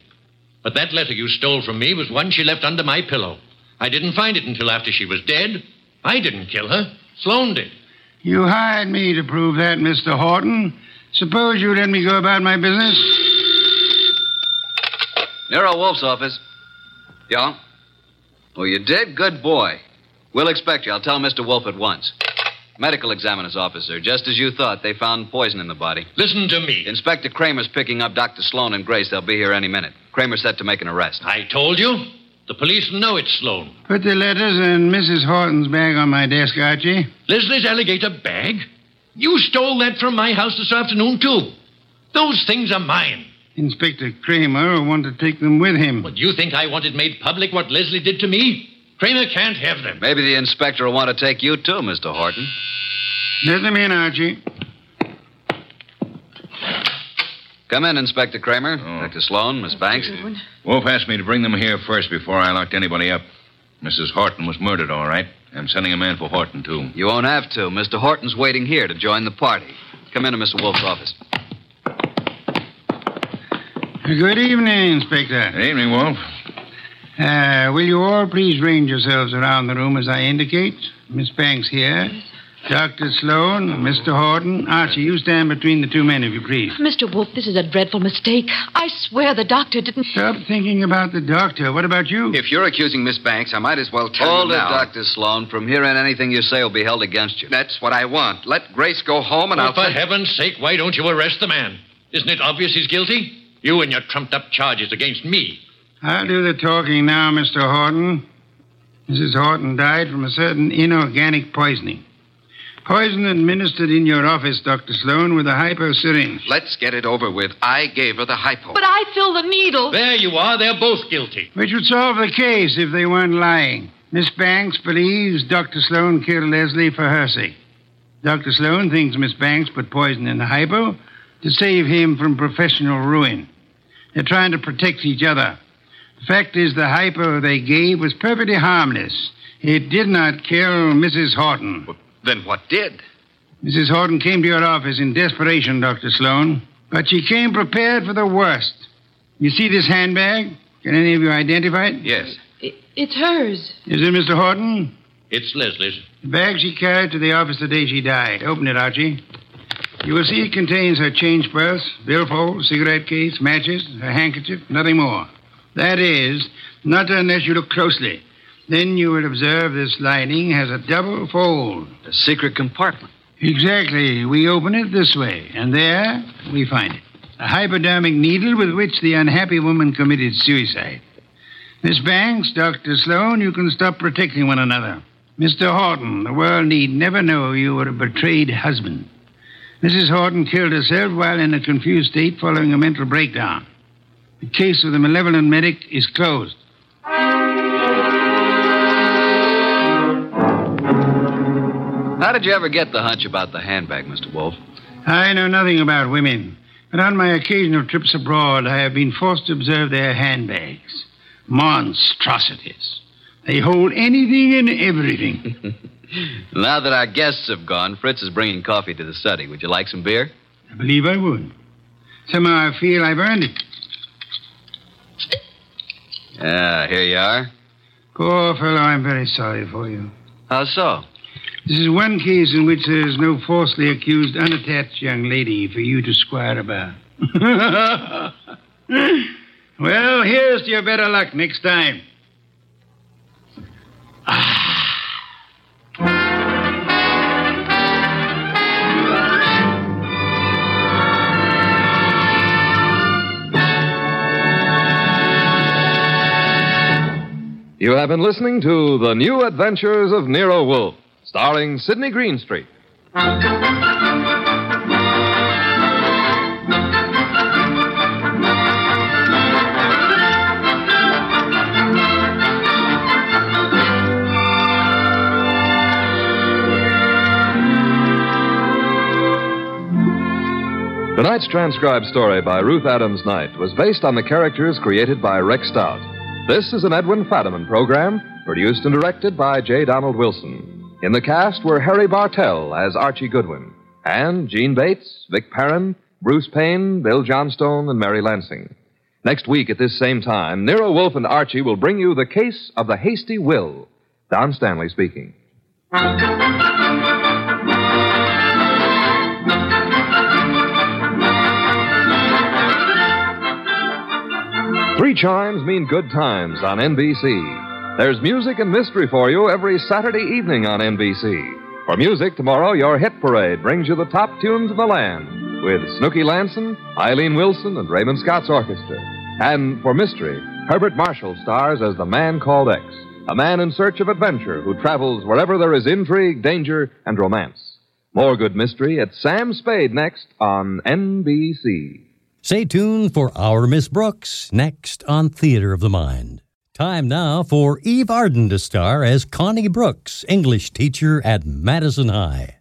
Speaker 9: But that letter you stole from me was one she left under my pillow. I didn't find it until after she was dead. I didn't kill her. Sloan did.
Speaker 5: You hired me to prove that, Mr. Horton. Suppose you let me go about my business?
Speaker 4: Nero Wolfe's office. Yeah? Oh, you did? Good boy. We'll expect you. I'll tell Mr. Wolfe at once. Medical examiner's officer. Just as you thought, they found poison in the body.
Speaker 9: Listen to me.
Speaker 4: Inspector Cramer's picking up Dr. Sloan and Grace. They'll be here any minute. Cramer's set to make an arrest.
Speaker 9: I told you. The police know it's Sloan.
Speaker 5: Put the letters and Mrs. Horton's bag on my desk, Archie.
Speaker 9: Leslie's alligator bag? You stole that from my house this afternoon, too. Those things are mine.
Speaker 5: Inspector Cramer will want to take them with him.
Speaker 9: What, do you think I wanted made public what Leslie did to me? Cramer can't have them.
Speaker 4: Maybe the inspector will want to take you, too, Mr. Horton.
Speaker 5: Let them in, Archie.
Speaker 4: Come in, Inspector Cramer. Oh. Dr. Sloan, Miss Banks.
Speaker 10: Wolfe asked me to bring them here first before I locked anybody up. Mrs. Horton was murdered, all right. I'm sending a man for Horton, too.
Speaker 4: You won't have to. Mr. Horton's waiting here to join the party. Come into Mr. Wolfe's office.
Speaker 5: Good evening, Inspector.
Speaker 10: Good evening, Wolfe.
Speaker 5: Uh, will you all please range yourselves around the room as I indicate? Miss Banks here. Dr. Sloan, Mr. Horton. Archie, you stand between the two men, if you please.
Speaker 6: Mr. Wolfe, this is a dreadful mistake. I swear the doctor didn't.
Speaker 5: Stop thinking about the doctor. What about you?
Speaker 8: If you're accusing Miss Banks, I might as well tell
Speaker 4: Hold
Speaker 8: you
Speaker 4: it,
Speaker 8: now.
Speaker 4: Dr. Sloan. From here on, anything you say will be held against you.
Speaker 8: That's what I want. Let Grace go home, and
Speaker 9: Oh,
Speaker 8: I'll.
Speaker 9: for
Speaker 8: send-
Speaker 9: heaven's sake, why don't you arrest the man? Isn't it obvious he's guilty? You and your trumped up charges against me.
Speaker 5: I'll do the talking now, Mr. Horton. Mrs. Horton died from a certain inorganic poisoning. Poison administered in your office, Dr. Sloan, with a hypo syringe.
Speaker 8: Let's get it over with. I gave her the hypo.
Speaker 6: But I filled the needle.
Speaker 9: There you are. They're both guilty.
Speaker 5: Which would solve the case if they weren't lying. Miss Banks believes Dr. Sloan killed Leslie for her sake. Dr. Sloan thinks Miss Banks put poison in the hypo to save him from professional ruin. They're trying to protect each other. The fact is, the hypo they gave was perfectly harmless. It did not kill Mrs. Horton.
Speaker 8: Then what did?
Speaker 5: Mrs. Horton came to your office in desperation, Dr. Sloan, but she came prepared for the worst. You see this handbag? Can any of you identify it?
Speaker 8: Yes.
Speaker 6: It's hers.
Speaker 5: Is it Mr. Horton?
Speaker 9: It's Leslie's.
Speaker 5: The bag she carried to the office the day she died. Open it, Archie. You will see it contains her change purse, billfold, cigarette case, matches, her handkerchief, nothing more. That is, not unless you look closely. Then you will observe this lining has a double fold.
Speaker 4: A secret compartment.
Speaker 5: Exactly. We open it this way, and there we find it. A hypodermic needle with which the unhappy woman committed suicide. Miss Banks, Dr. Sloan, you can stop protecting one another. Mr. Horton, the world need never know you were a betrayed husband. Mrs. Horton killed herself while in a confused state following a mental breakdown. The case of the malevolent medic is closed.
Speaker 4: How did you ever get the hunch about the handbag, Mr. Wolfe?
Speaker 5: I know nothing about women, but on my occasional trips abroad, I have been forced to observe their handbags. Monstrosities. They hold anything and everything. [LAUGHS]
Speaker 4: now that our guests have gone, Fritz is bringing coffee to the study. Would you like some beer?
Speaker 5: I believe I would. Somehow I feel I've earned it.
Speaker 4: Ah, here you are.
Speaker 5: Poor fellow, I'm very sorry for you.
Speaker 4: How so?
Speaker 5: This is one case in which there's no falsely accused, unattached young lady for you to squire about. [LAUGHS] well, here's to your better luck next time.
Speaker 3: You have been listening to The New Adventures of Nero Wolfe, starring Sidney Greenstreet. Tonight's transcribed story by Ruth Adams Knight was based on the characters created by Rex Stout. This is an Edwin Fadiman program, produced and directed by J. Donald Wilson. In the cast were Harry Bartell as Archie Goodwin, and Gene Bates, Vic Perrin, Bruce Payne, Bill Johnstone, and Mary Lansing. Next week at this same time, Nero Wolfe and Archie will bring you the case of the hasty will. Don Stanley speaking. Chimes mean good times on NBC. There's music and mystery for you every Saturday evening on NBC. For music, tomorrow, your hit parade brings you the top tunes of the land with Snooky Lanson, Eileen Wilson, and Raymond Scott's orchestra. And for mystery, Herbert Marshall stars as the man called X, a man in search of adventure who travels wherever there is intrigue, danger, and romance. More good mystery at Sam Spade next on NBC.
Speaker 2: Stay tuned for Our Miss Brooks next on Theater of the Mind. Time now for Eve Arden to star as Connie Brooks, English teacher at Madison High.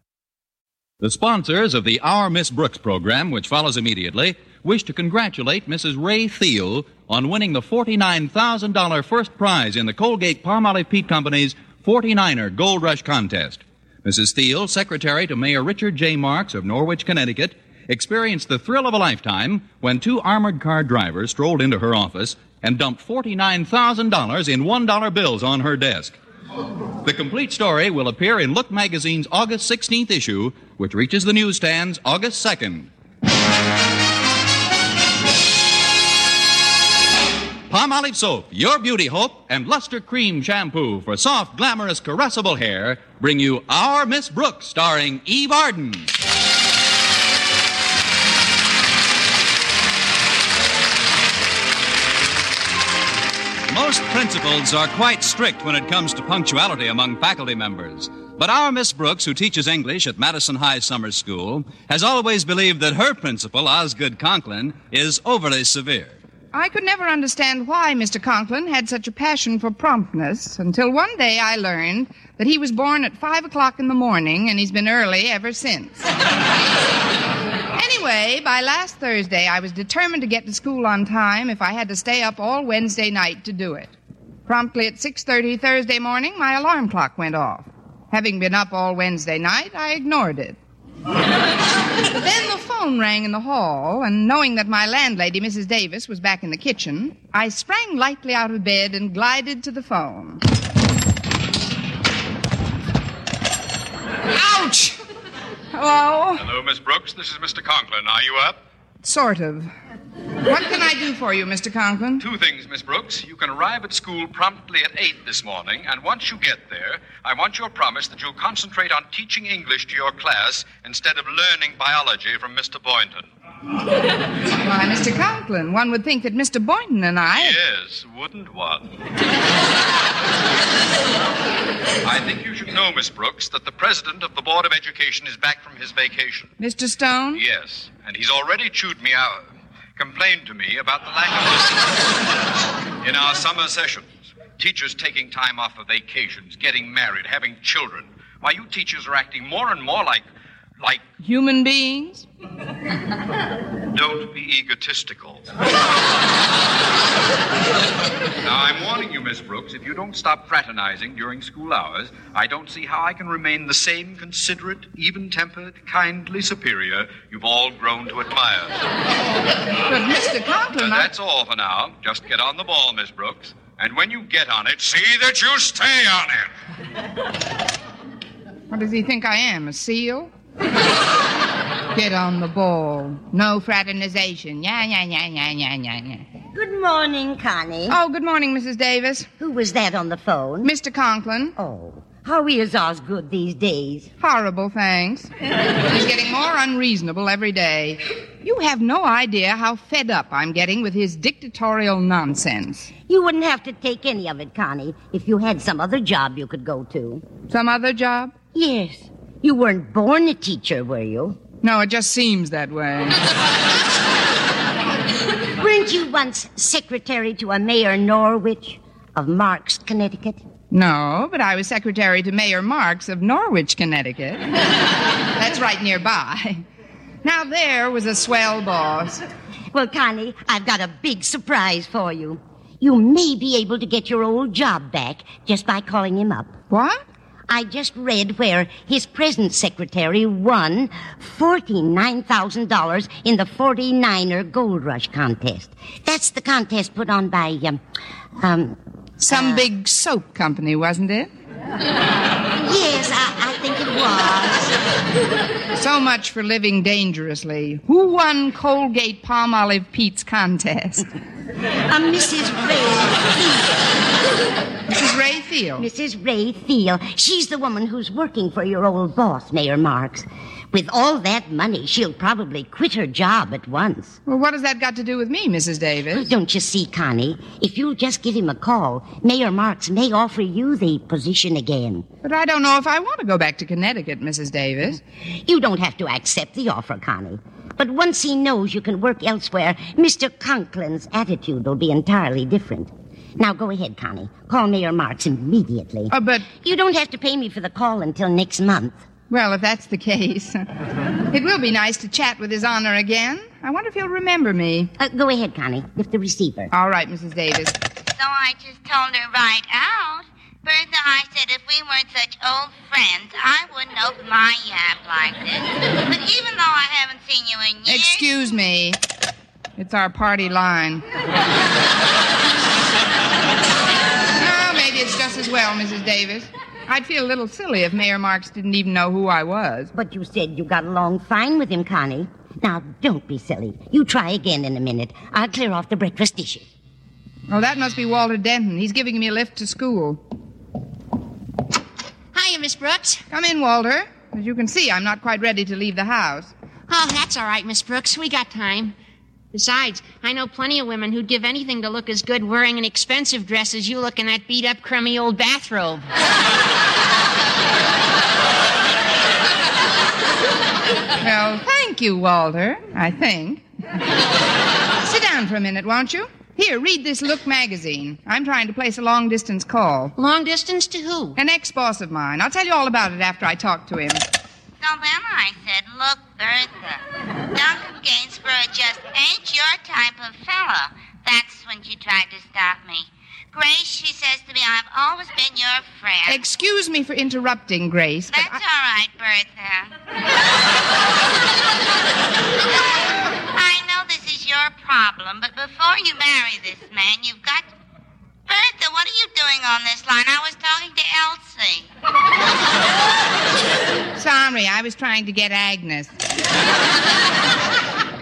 Speaker 11: The sponsors of the Our Miss Brooks program, which follows immediately, wish to congratulate Mrs. Ray Thiel on winning the $49,000 first prize in the Colgate Palmolive Peet Company's 49er Gold Rush contest. Mrs. Thiel, secretary to Mayor Richard J. Marks of Norwich, Connecticut, experienced the thrill of a lifetime when two armored car drivers strolled into her office and dumped $49,000 in $1 bills on her desk. The complete story will appear in Look magazine's August 16th issue, which reaches the newsstands August 2nd. Palmolive soap, your beauty hope, and Lustre-Creme shampoo for soft, glamorous, caressable hair bring you Our Miss Brooks, starring Eve Arden. Most principals are quite strict when it comes to punctuality among faculty members. But our Miss Brooks, who teaches English at Madison High Summer School, has always believed that her principal, Osgood Conklin, is overly severe.
Speaker 12: I could never understand why Mr. Conklin had such a passion for promptness until one day I learned that he was born at five o'clock in the morning and he's been early ever since. [LAUGHS] anyway, by last Thursday, I was determined to get to school on time if I had to stay up all Wednesday night to do it. Promptly at 6:30 Thursday morning, my alarm clock went off. Having been up all Wednesday night, I ignored it. [LAUGHS] then the phone rang in the hall, and knowing that my landlady, Mrs. Davis, was back in the kitchen, I sprang lightly out of bed and glided to the phone. Ouch! Hello?
Speaker 13: Hello, Miss Brooks. This is Mr. Conklin. Are you up?
Speaker 12: Sort of. What can I do for you, Mr. Conklin?
Speaker 13: Two things, Miss Brooks. You can arrive at school promptly at 8 this morning, and once you get there, I want your promise that you'll concentrate on teaching English to your class instead of learning biology from Mr. Boynton. [LAUGHS]
Speaker 12: Why, Mr. Conklin, one would think that Mr. Boynton and I.
Speaker 13: Yes, wouldn't one? [LAUGHS] I think you should know, Miss Brooks, that the president of the Board of Education is back from his vacation.
Speaker 12: Mr. Stone?
Speaker 13: Yes, and he's already chewed me out, complained to me about the lack of discipline in our summer sessions. Teachers taking time off for vacations, getting married, having children. Why, you teachers are acting more and more like. Like.
Speaker 12: Human beings? [LAUGHS]
Speaker 13: Don't be egotistical. Now, I'm warning you, Miss Brooks, if you don't stop fraternizing during school hours, I don't see how I can remain the same considerate, even tempered, kindly superior you've all grown to admire.
Speaker 12: But, Mr. Conklin,
Speaker 13: Uh,
Speaker 12: I...
Speaker 13: that's all for now. Just get on the ball, Miss Brooks. And when you get on it, see that you stay on it.
Speaker 12: What does he think I am, a seal? Get on the ball. No fraternization. Yeah, yeah, yeah, yeah, yeah, yeah, yeah.
Speaker 14: Good morning, Connie.
Speaker 12: Oh, good morning, Mrs. Davis.
Speaker 14: Who was that on the phone?
Speaker 12: Mr. Conklin.
Speaker 14: Oh, how is Osgood these days?
Speaker 12: Horrible, thanks. He's getting more unreasonable every day. You have no idea how fed up I'm getting with his dictatorial nonsense.
Speaker 14: You wouldn't have to take any of it, Connie, if you had some other job you could go to.
Speaker 12: Some other job?
Speaker 14: Yes. You weren't born a teacher, were you?
Speaker 12: No, it just seems that way. [LAUGHS]
Speaker 14: Weren't you once secretary to a Mayor Norwich of Marks, Connecticut?
Speaker 12: No, but I was secretary to Mayor Marks of Norwich, Connecticut. [LAUGHS] That's right nearby. Now, there was a swell boss.
Speaker 14: Well, Connie, I've got a big surprise for you. You may be able to get your old job back just by calling him up.
Speaker 12: What?
Speaker 14: I just read where his present secretary won $49,000 in the 49er Gold Rush contest. That's the contest put on by, um, um,
Speaker 12: Some big soap company, wasn't it?
Speaker 14: yes, I, I think it was. [LAUGHS]
Speaker 12: So much for living dangerously. Who won Colgate Palmolive Peet's contest?
Speaker 14: Uh, Mrs. Ray
Speaker 12: Mrs. Ray Thiel.
Speaker 14: Mrs. Ray Thiel. She's the woman who's working for your old boss, Mayor Marks. With all that money, she'll probably quit her job at once.
Speaker 12: Well, what has that got to do with me, Mrs. Davis?
Speaker 14: Don't you see, Connie? If you'll just give him a call, Mayor Marks may offer you the position again.
Speaker 12: But I don't know if I want to go back to Connecticut, Mrs. Davis.
Speaker 14: You don't have to accept the offer, Connie. But once he knows you can work elsewhere, Mr. Conklin's attitude will be entirely different. Now go ahead, Connie. Call Mayor Marks immediately.
Speaker 12: Oh, but.
Speaker 14: You don't have to pay me for the call until next month.
Speaker 12: Well, if that's the case, [LAUGHS] it will be nice to chat with His Honor again. I wonder if he'll remember me.
Speaker 14: Uh, go ahead, Connie. Lift the receiver.
Speaker 12: All right, Mrs. Davis.
Speaker 15: So I just told her right out. Bertha, I said if we weren't such old friends, I wouldn't open my yap like this. But even though I haven't seen you in years.
Speaker 12: Excuse me. It's our party line. oh, [LAUGHS] maybe it's just as well, Mrs. Davis. I'd feel a little silly if Mayor Marks didn't even know who I was.
Speaker 14: But you said you got along fine with him, Connie. Now, don't be silly. You try again in a minute. I'll clear off the breakfast dishes.
Speaker 12: Oh, that must be Walter Denton. He's giving me a lift to school.
Speaker 16: Hiya, Miss Brooks.
Speaker 12: Come in, Walter. As you can see, I'm not quite ready to leave the house.
Speaker 16: Oh, that's all right, Miss Brooks. We got time. Besides, I know plenty of women who'd give anything to look as good wearing an expensive dress as you look in that beat up, crummy old bathrobe.
Speaker 12: Well, thank you, Walter, I think. Sit down for a minute, won't you? Here, read this Look magazine. I'm trying to place a long distance call.
Speaker 16: Long distance to who?
Speaker 12: An ex boss of mine. I'll tell you all about it after I talk to him.
Speaker 15: So then I said, Look, Bertha, Duncan Gainsborough just ain't your type of fellow. That's when she tried to stop me. Grace, she says to me, I've always been your friend.
Speaker 12: Excuse me for interrupting, Grace, but
Speaker 15: That's all right, Bertha. [LAUGHS] I know this is your problem, but before you marry this man, you've got. Bertha, what are you doing on this line? I was talking to Elsie. [LAUGHS]
Speaker 12: Sorry, I was trying to get Agnes. [LAUGHS]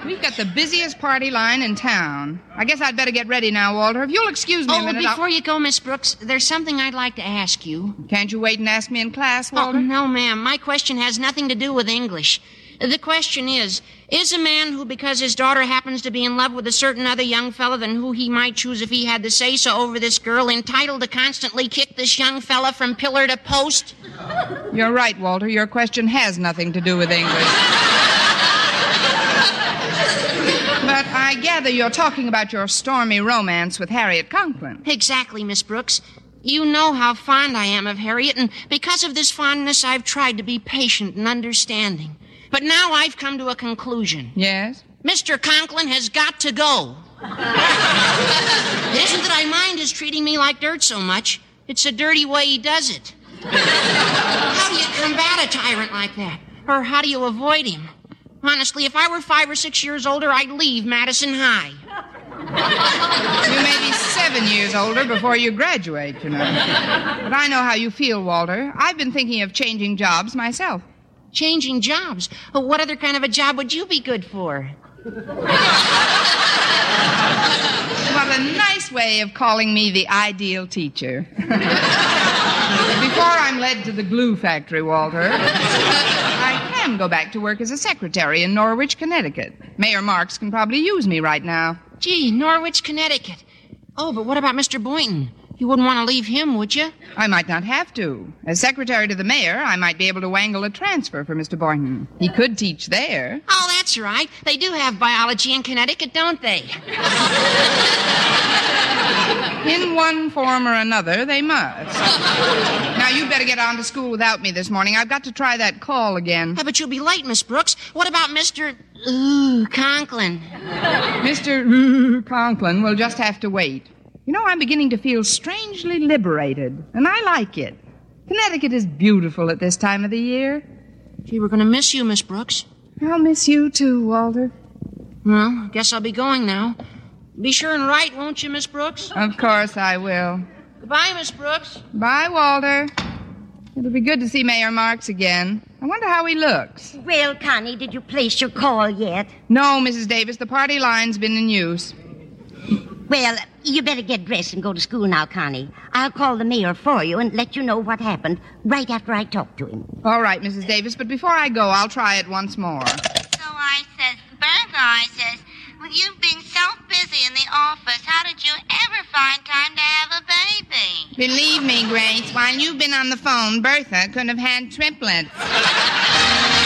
Speaker 12: We've got the busiest party line in town. I guess I'd better get ready now, Walter. If you'll excuse me a
Speaker 16: Oh,
Speaker 12: minute. I'll-
Speaker 16: before you go, Miss Brooks, there's something I'd like to ask you.
Speaker 12: Can't you wait and ask me in class,
Speaker 16: oh,
Speaker 12: Walter?
Speaker 16: Oh, no, ma'am. My question has nothing to do with English. The question is Is a man who, because his daughter happens to be in love with a certain other young fellow than who he might choose if he had the say so over this girl, entitled to constantly kick this young fellow from pillar to post?
Speaker 12: You're right, Walter. Your question has nothing to do with English. but I gather you're talking about your stormy romance with Harriet Conklin.
Speaker 16: Exactly, Miss Brooks. You know how fond I am of Harriet, and because of this fondness, I've tried to be patient and understanding. But now I've come to a conclusion.
Speaker 12: Yes?
Speaker 16: Mr. Conklin has got to go. [LAUGHS] It isn't that I mind his treating me like dirt so much. It's the dirty way he does it. How do you combat a tyrant like that? Or how do you avoid him? Honestly, if I were five or six years older, I'd leave Madison High.
Speaker 12: You may be seven years older before you graduate, you know. But I know how you feel, Walter. I've been thinking of changing jobs myself.
Speaker 16: Changing jobs? What other kind of a job would you be good for?
Speaker 12: What a nice way of calling me the ideal teacher. [LAUGHS] Before I'm led to the glue factory, Walter, I can go back to work as a secretary in Norwich, Connecticut. Mayor Marks can probably use me right now.
Speaker 16: Gee, Norwich, Connecticut. Oh, but what about Mr. Boynton? You wouldn't want to leave him, would you?
Speaker 12: I might not have to. As secretary to the mayor, I might be able to wangle a transfer for Mr. Boynton. He could teach there.
Speaker 16: Oh, that's right. They do have biology in Connecticut, don't they? [LAUGHS]
Speaker 12: In one form or another, they must. Now, you'd better get on to school without me this morning. I've got to try that call again.
Speaker 16: Yeah, but you'll be late, Miss Brooks. What about Mr. Ooh, Conklin?
Speaker 12: Mr. Conklin will just have to wait. You know, I'm beginning to feel strangely liberated, and I like it. Connecticut is beautiful at this time of the year.
Speaker 16: Gee, we're going to miss you, Miss Brooks.
Speaker 12: I'll miss you too, Walter.
Speaker 16: Well, guess I'll be going now. Be sure and write, won't you, Miss Brooks?
Speaker 12: Of course I will.
Speaker 16: Goodbye, Miss Brooks.
Speaker 12: Bye, Walter. It'll be good to see Mayor Marks again. I wonder how he looks.
Speaker 14: Well, Connie, did you place your call yet?
Speaker 12: No, Mrs. Davis, the party line's been in use.
Speaker 14: Well, you better get dressed and go to school now, Connie. I'll call the mayor for you and let you know what happened right after I talk to him.
Speaker 12: All right, Mrs. Davis, but before I go, I'll try it once more.
Speaker 15: So I says, Bertha, I says, with you being so busy in the office, how did you ever find time to have a baby?
Speaker 12: Believe me, Grace, while you've been on the phone, Bertha couldn't have had triplets. [LAUGHS]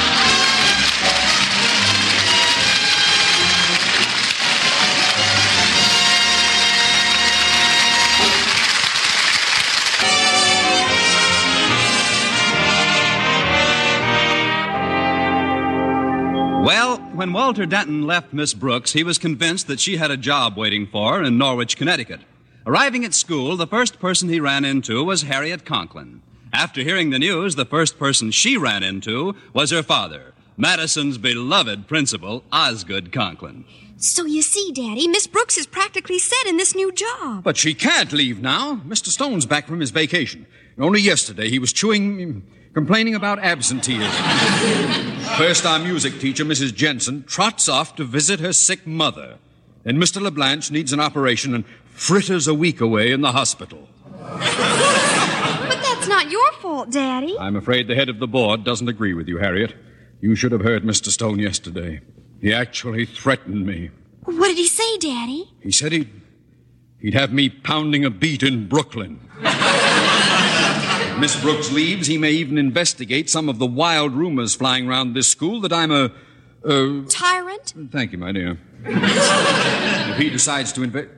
Speaker 11: Well, when Walter Denton left Miss Brooks, he was convinced that she had a job waiting for her in Norwich, Connecticut. Arriving at school, the first person he ran into was Harriet Conklin. After hearing the news, the first person she ran into was her father, Madison's beloved principal, Osgood Conklin.
Speaker 17: So you see, Daddy, Miss Brooks is practically set in this new job.
Speaker 18: But she can't leave now. Mr. Stone's back from his vacation. Only yesterday he was chewing, complaining about absenteeism. First, our music teacher, Mrs. Jensen, trots off to visit her sick mother. Then Mr. LeBlanche needs an operation and fritters a week away in the hospital.
Speaker 17: But that's not your fault, Daddy.
Speaker 18: I'm afraid the head of the board doesn't agree with you, Harriet. You should have heard Mr. Stone yesterday. He actually threatened me.
Speaker 17: What did he say, Daddy?
Speaker 18: He said he'd, he'd have me pounding a beat in Brooklyn. Miss Brooks leaves, he may even investigate some of the wild rumors flying around this school that I'm a. a
Speaker 17: Tyrant?
Speaker 18: thank you, my dear. if he decides to invest.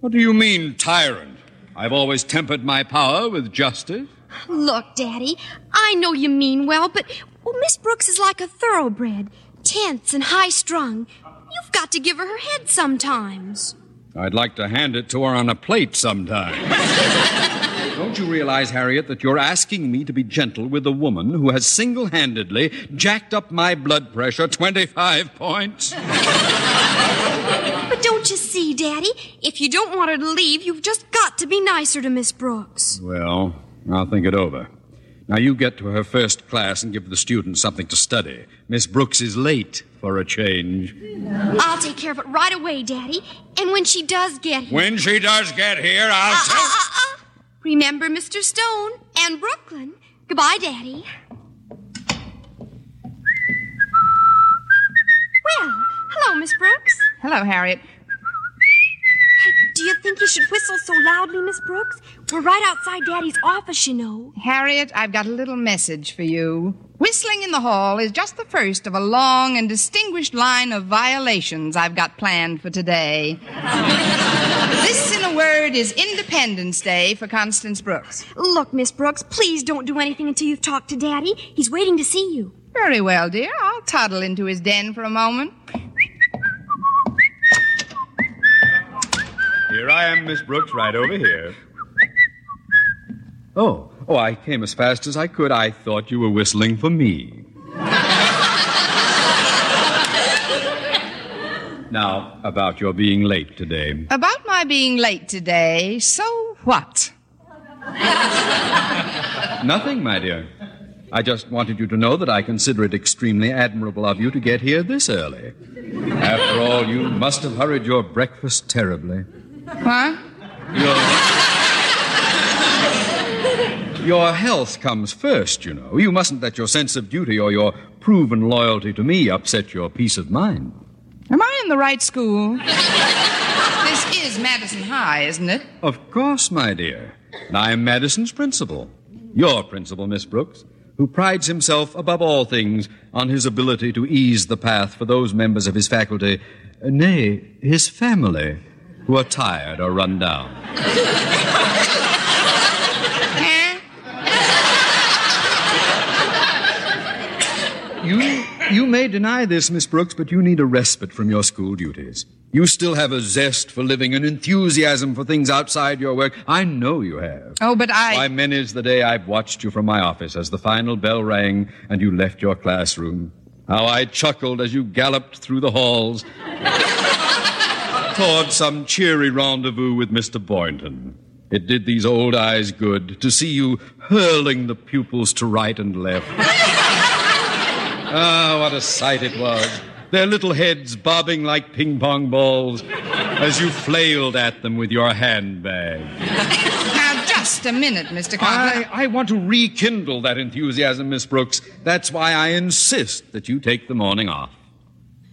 Speaker 18: What do you mean, tyrant? I've always tempered my power with justice.
Speaker 17: Look, Daddy, I know you mean well, but well, Miss Brooks is like a thoroughbred, tense and high strung. You've got to give her her head sometimes.
Speaker 18: I'd like to hand it to her on a plate sometime. [LAUGHS] Don't you realize, Harriet, that you're asking me to be gentle with a woman who has single handedly jacked up my blood pressure 25 points?
Speaker 17: But don't you see, Daddy? If you don't want her to leave, you've just got to be nicer to Miss Brooks.
Speaker 18: Well, I'll think it over. Now you get to her first class and give the students something to study. Miss Brooks is late for a change.
Speaker 17: I'll take care of it right away, Daddy. And when she does get here.
Speaker 18: When she does get here, I'll tell.
Speaker 17: Uh, uh, Remember Mr. Stone and Brooklyn. Goodbye, Daddy. Well, hello, Miss Brooks.
Speaker 12: Hello, Harriet.
Speaker 17: Do you think you should whistle so loudly, Miss Brooks? We're right outside Daddy's office, you know.
Speaker 12: Harriet, I've got a little message for you. Whistling in the hall is just the first of a long and distinguished line of violations I've got planned for today. [LAUGHS] this, in a word, is Independence Day for Constance Brooks.
Speaker 17: Look, Miss Brooks, please don't do anything until you've talked to Daddy. He's waiting to see you.
Speaker 12: Very well, dear. I'll toddle into his den for a moment.
Speaker 18: here I am, Miss Brooks, right over here. Oh, oh, I came as fast as I could. I thought you were whistling for me. [LAUGHS] now, about your being late today.
Speaker 12: About my being late today, so what?
Speaker 18: Nothing, my dear. I just wanted you to know that I consider it extremely admirable of you to get here this early. After all, you must have hurried your breakfast terribly.
Speaker 12: What?
Speaker 18: Your health comes first, you know. You mustn't let your sense of duty or your proven loyalty to me upset your peace of mind.
Speaker 12: Am I in the right school? Is Madison High, isn't it?
Speaker 18: Of course, my dear. And I am Madison's principal. Your principal, Miss Brooks, who prides himself above all things on his ability to ease the path for those members of his faculty, nay, his family, who are tired or run down. [LAUGHS] You, you may deny this, Miss Brooks, but you need a respite from your school duties. You still have a zest for living, an enthusiasm for things outside your work. I know you have.
Speaker 12: Oh, but I.
Speaker 18: Why, many's the day I've watched you from my office as the final bell rang and you left your classroom. How I chuckled as you galloped through the halls toward some cheery rendezvous with Mr. Boynton. It did these old eyes good to see you hurling the pupils to right and left. Ah, what a sight it was. Their little heads bobbing like ping pong balls as you flailed at them with your handbag.
Speaker 12: Now, just a minute, Mr. Conklin.
Speaker 18: I, I want to rekindle that enthusiasm, Miss Brooks. That's why I insist that you take the morning off.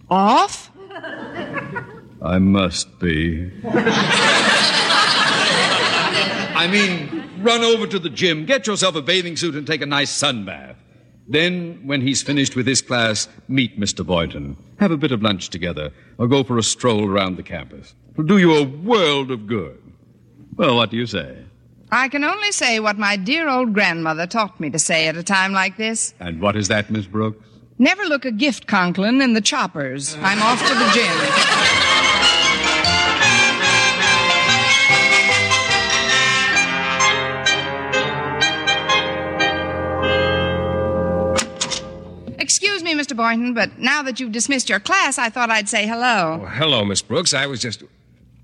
Speaker 12: Off?
Speaker 18: I must be. I mean, run over to the gym, get yourself a bathing suit, and take a nice sun bath. Then, when he's finished with his class, meet Mr. Boynton. Have a bit of lunch together, or go for a stroll around the campus. It'll do you a world of good. Well, what do you say?
Speaker 12: I can only say what my dear old grandmother taught me to say at a time like this.
Speaker 18: And what is that, Miss Brooks?
Speaker 12: Never look a gift Conklin in the choppers. I'm off to the gym. Mr. Boynton, but now that you've dismissed your class, I thought I'd say hello.
Speaker 19: Oh, hello, Miss Brooks. I was just.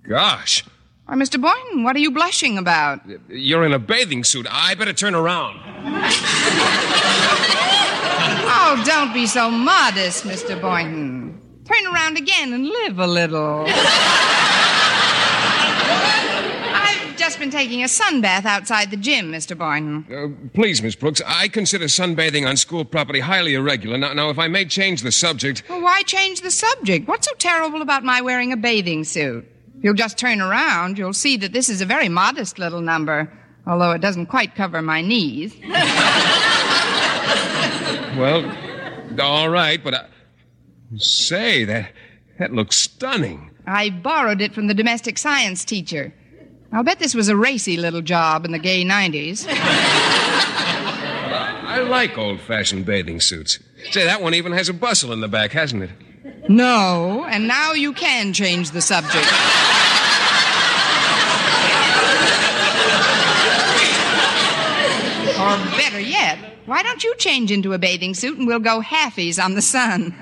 Speaker 19: Gosh,
Speaker 12: Why, Mr. Boynton, what are you blushing about?
Speaker 19: you're in a bathing suit. I better turn around.
Speaker 12: Oh, don't be so modest, Mr. Boynton. Turn around again and live a little. Just been taking a sunbath outside the gym, Mr. Boynton.
Speaker 19: Uh, please, Miss Brooks, I consider sunbathing on school property highly irregular. Now, now, if I may change the subject.
Speaker 12: Well, why change the subject? What's so terrible about my wearing a bathing suit? If you'll just turn around, you'll see that this is a very modest little number, although it doesn't quite cover my knees. [LAUGHS]
Speaker 19: Well, all right, but I. Say, that, that looks stunning.
Speaker 12: I borrowed it from the domestic science teacher. I'll bet this was a racy little job in the gay 90s.
Speaker 19: I like old fashioned bathing suits. Say, that one even has a bustle in the back, hasn't it?
Speaker 12: No, and now you can change the subject. or better yet, why don't you change into a bathing suit and we'll go halfies on the sun?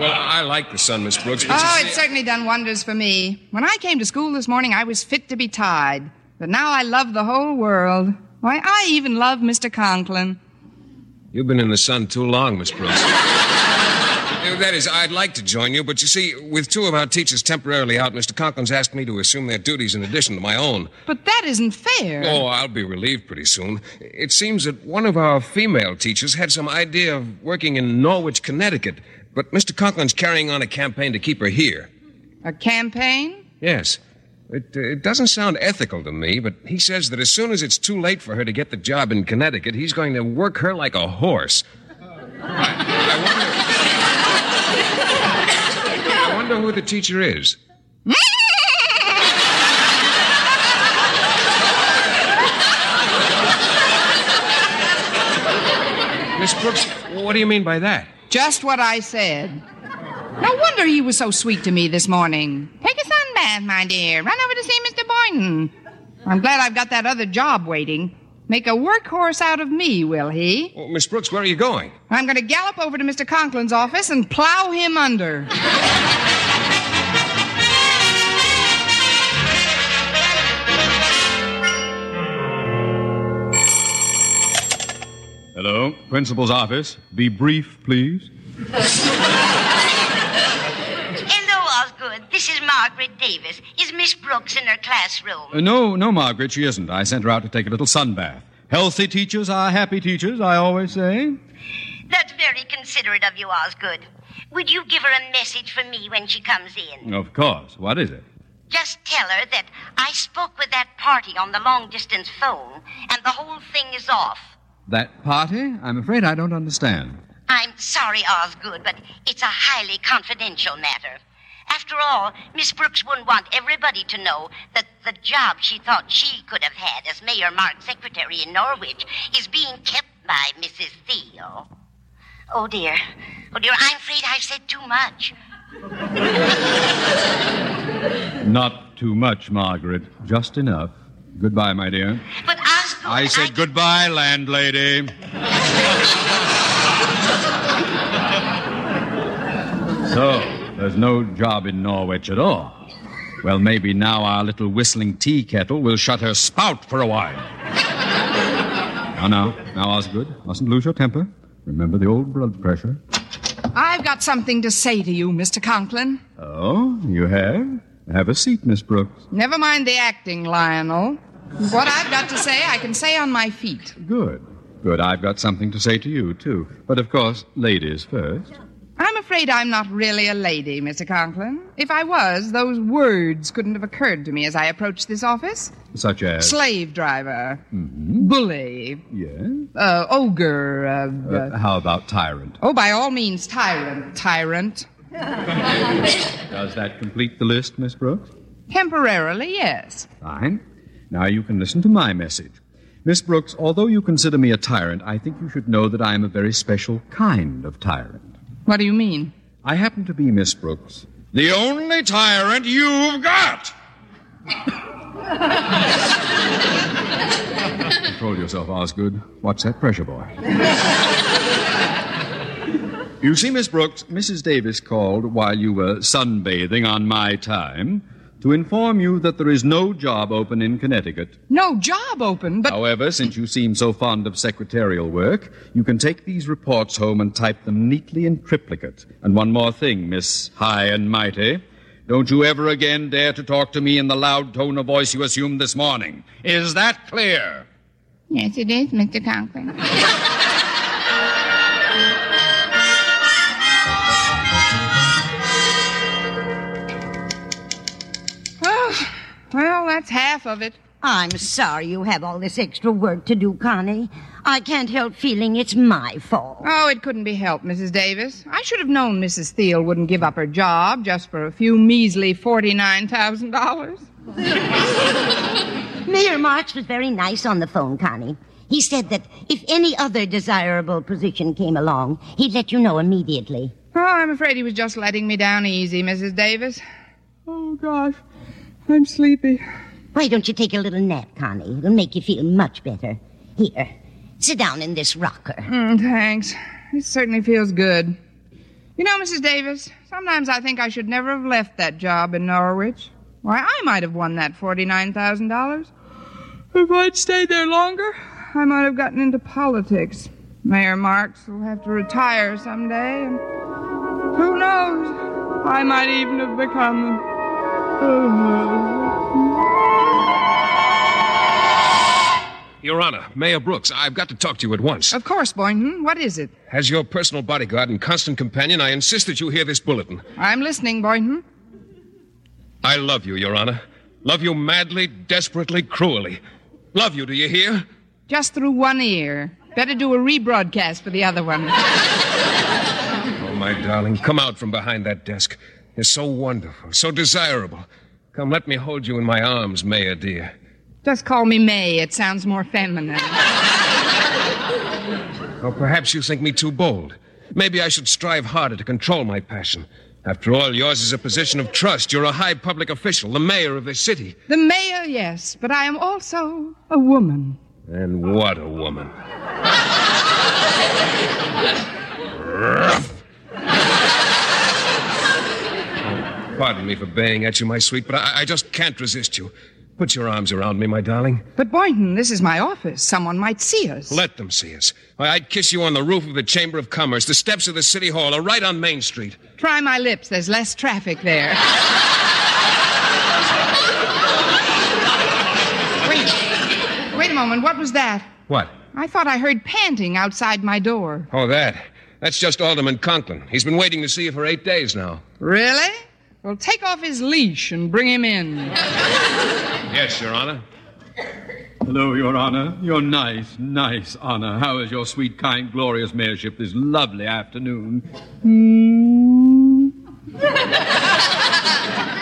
Speaker 19: Well, I like the sun, Miss Brooks,
Speaker 12: oh, it's certainly done wonders for me. When I came to school this morning, I was fit to be tied. But now I love the whole world. Why, I even love Mr. Conklin.
Speaker 19: You've been in the sun too long, Miss Brooks. [LAUGHS] That is, I'd like to join you, but you see, with two of our teachers temporarily out, Mr. Conklin's asked me to assume their duties in addition to my own.
Speaker 12: But that isn't fair.
Speaker 19: Oh, I'll be relieved pretty soon. It seems that one of our female teachers had some idea of working in Norwich, Connecticut, but Mr. Conklin's carrying on a campaign to keep her here.
Speaker 12: A campaign?
Speaker 19: Yes. It, uh, it doesn't sound ethical to me, but he says that as soon as it's too late for her to get the job in Connecticut, he's going to work her like a horse. I wonder who the teacher is. Miss Brooks, what do you mean by that?
Speaker 12: Just what I said. No wonder he was so sweet to me this morning. Take a sun bath, my dear. Run over to see Mr. Boynton. I'm glad I've got that other job waiting. Make a workhorse out of me, will he?
Speaker 19: Oh, Miss Brooks, where are you going?
Speaker 12: I'm going to gallop over to Mr. Conklin's office and plow him under. [LAUGHS]
Speaker 18: Hello, principal's office. Be brief, please. [LAUGHS]
Speaker 14: Hello, Osgood. This is Margaret Davis. Is Miss Brooks in her classroom?
Speaker 18: Uh, no, no, Margaret, she isn't. I sent her out to take a little sun bath. Healthy teachers are happy teachers, I always say.
Speaker 14: That's very considerate of you, Osgood. Would you give her a message for me when she comes in?
Speaker 18: Of course. What is it?
Speaker 14: Just tell her that I spoke with that party on the long distance phone, and the whole thing is off.
Speaker 18: That party? I'm afraid I don't understand.
Speaker 14: I'm sorry, Osgood, but it's a highly confidential matter. After all, Miss Brooks wouldn't want everybody to know that the job she thought she could have had as Mayor Mark's secretary in Norwich is being kept by Mrs. Thiel. Oh, dear. Oh, dear, I'm afraid I've said too much. [LAUGHS]
Speaker 18: Not too much, Margaret. Just enough. Goodbye, my dear.
Speaker 14: But Osgood,
Speaker 18: I said goodbye, landlady. So, there's no job in Norwich at all. Well, maybe now our little whistling tea kettle will shut her spout for a while. now, now, now, Osgood, mustn't lose your temper. Remember the old blood pressure.
Speaker 12: I've got something to say to you, Mr. Conklin.
Speaker 18: Oh, you have? Have a seat, Miss Brooks.
Speaker 12: Never mind the acting, Lionel. What I've got to say, I can say on my feet.
Speaker 18: Good. Good. I've got something to say to you, too. But of course, ladies first.
Speaker 12: I'm afraid I'm not really a lady, Mr. Conklin. If I was, those words couldn't have occurred to me as I approached this office.
Speaker 18: Such as.
Speaker 12: Slave driver,
Speaker 18: Mhm.
Speaker 12: bully,
Speaker 18: Yes.
Speaker 12: uh, ogre. Uh,
Speaker 18: Uh, how about tyrant?
Speaker 12: oh, by all means, tyrant. Tyrant.
Speaker 18: Does that complete the list, Miss Brooks?
Speaker 12: Temporarily, yes.
Speaker 18: Fine. Now you can listen to my message. Miss Brooks, although you consider me a tyrant, I think you should know that I am a very special kind of tyrant.
Speaker 12: What do you mean?
Speaker 18: I happen to be, Miss Brooks, the only tyrant you've got. [LAUGHS] Control yourself, Osgood. Watch that pressure, boy. You see, Miss Brooks, Mrs. Davis called while you were sunbathing on my time to inform you that there is no job open in Connecticut.
Speaker 12: No job open, but.
Speaker 18: However, since you seem so fond of secretarial work, you can take these reports home and type them neatly in triplicate. And one more thing, Miss High and Mighty. Don't you ever again dare to talk to me in the loud tone of voice you assumed this morning. Is that clear?
Speaker 12: Yes, it is, Mr. Conklin. [LAUGHS] well, that's half of it.
Speaker 14: I'm sorry you have all this extra work to do, Connie. I can't help feeling it's my fault.
Speaker 12: Oh, it couldn't be helped, Mrs. Davis. I should have known Mrs. Thiel wouldn't give up her job just for a few measly $49,000. [LAUGHS]
Speaker 14: Mayor Marks was very nice on the phone, Connie. He said that if any other desirable position came along, he'd let you know immediately.
Speaker 12: Oh, I'm afraid he was just letting me down easy, Mrs. Davis. Oh, gosh. I'm sleepy.
Speaker 14: Why don't you take a little nap, Connie? It'll make you feel much better. Here, sit down in this rocker.
Speaker 12: Mm, thanks. It certainly feels good. You know, Mrs. Davis, sometimes I think I should never have left that job in Norwich. Why, I might have won that $49,000. If I'd stayed there longer, I might have gotten into politics. Mayor Marks will have to retire someday, and who knows? I might even have become.
Speaker 19: Your Honor, Mayor Brooks, I've got to talk to you at once.
Speaker 12: Of course, Boynton. What is it?
Speaker 19: As your personal bodyguard and constant companion, I insist that you hear this bulletin.
Speaker 12: I'm listening, Boynton.
Speaker 19: I love you, Your Honor. Love you madly, desperately, cruelly. Love you, do you hear?
Speaker 12: Just through one ear. Better do a rebroadcast for the other one. [LAUGHS]
Speaker 19: Oh, my darling, come out from behind that desk. You're so wonderful, so desirable. Come, let me hold you in my arms, Mayor dear.
Speaker 12: Just call me May. It sounds more feminine. [LAUGHS]
Speaker 19: Or oh, perhaps you think me too bold. Maybe I should strive harder to control my passion. After all, yours is a position of trust. You're a high public official, the mayor of the city.
Speaker 12: The mayor, yes, but I am also a woman.
Speaker 19: And what a woman. [LAUGHS] Pardon me for baying at you, my sweet, but I, I just can't resist you. Put your arms around me, my darling.
Speaker 12: But, Boynton, hmm, this is my office. Someone might see us.
Speaker 19: Let them see us. Why, I'd kiss you on the roof of the Chamber of Commerce, the steps of the City Hall, or right on Main Street.
Speaker 12: Try my lips. There's less traffic there. wait. Wait a moment. What was that?
Speaker 19: What?
Speaker 12: I thought I heard panting outside my door.
Speaker 19: Oh, that. That's just Alderman Conklin. He's been waiting to see you for eight days now.
Speaker 12: Really? Well, take off his leash and bring him in.
Speaker 19: Yes, Your Honor.
Speaker 20: Hello, Your Honor. Your nice, nice honor. How is your sweet, kind, glorious mayorship this lovely afternoon? Hmm.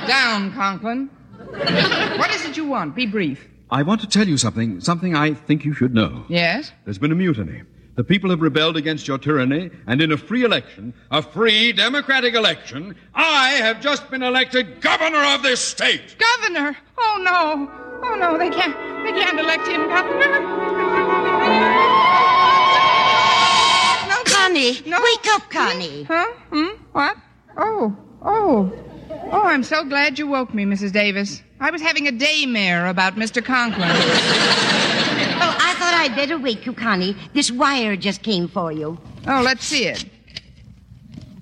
Speaker 12: Down, Conklin. What is it you want? Be brief.
Speaker 20: I want to tell you something, something I think you should know.
Speaker 12: Yes?
Speaker 20: There's been a mutiny. The people have rebelled against your tyranny, and in a free election, a free democratic election, I have just been elected governor of this state.
Speaker 12: Governor? Oh no. Oh no, they can't they can't elect him governor. No,
Speaker 14: Connie,
Speaker 12: no.
Speaker 14: wake up, Connie.
Speaker 12: Huh? Hmm? What? Oh. Oh. Oh, I'm so glad you woke me, Mrs. Davis. I was having a daymare about Mr. Conklin. [LAUGHS]
Speaker 14: Oh, I thought I'd better wake you, Connie. This wire just came for you.
Speaker 12: Oh, let's see it.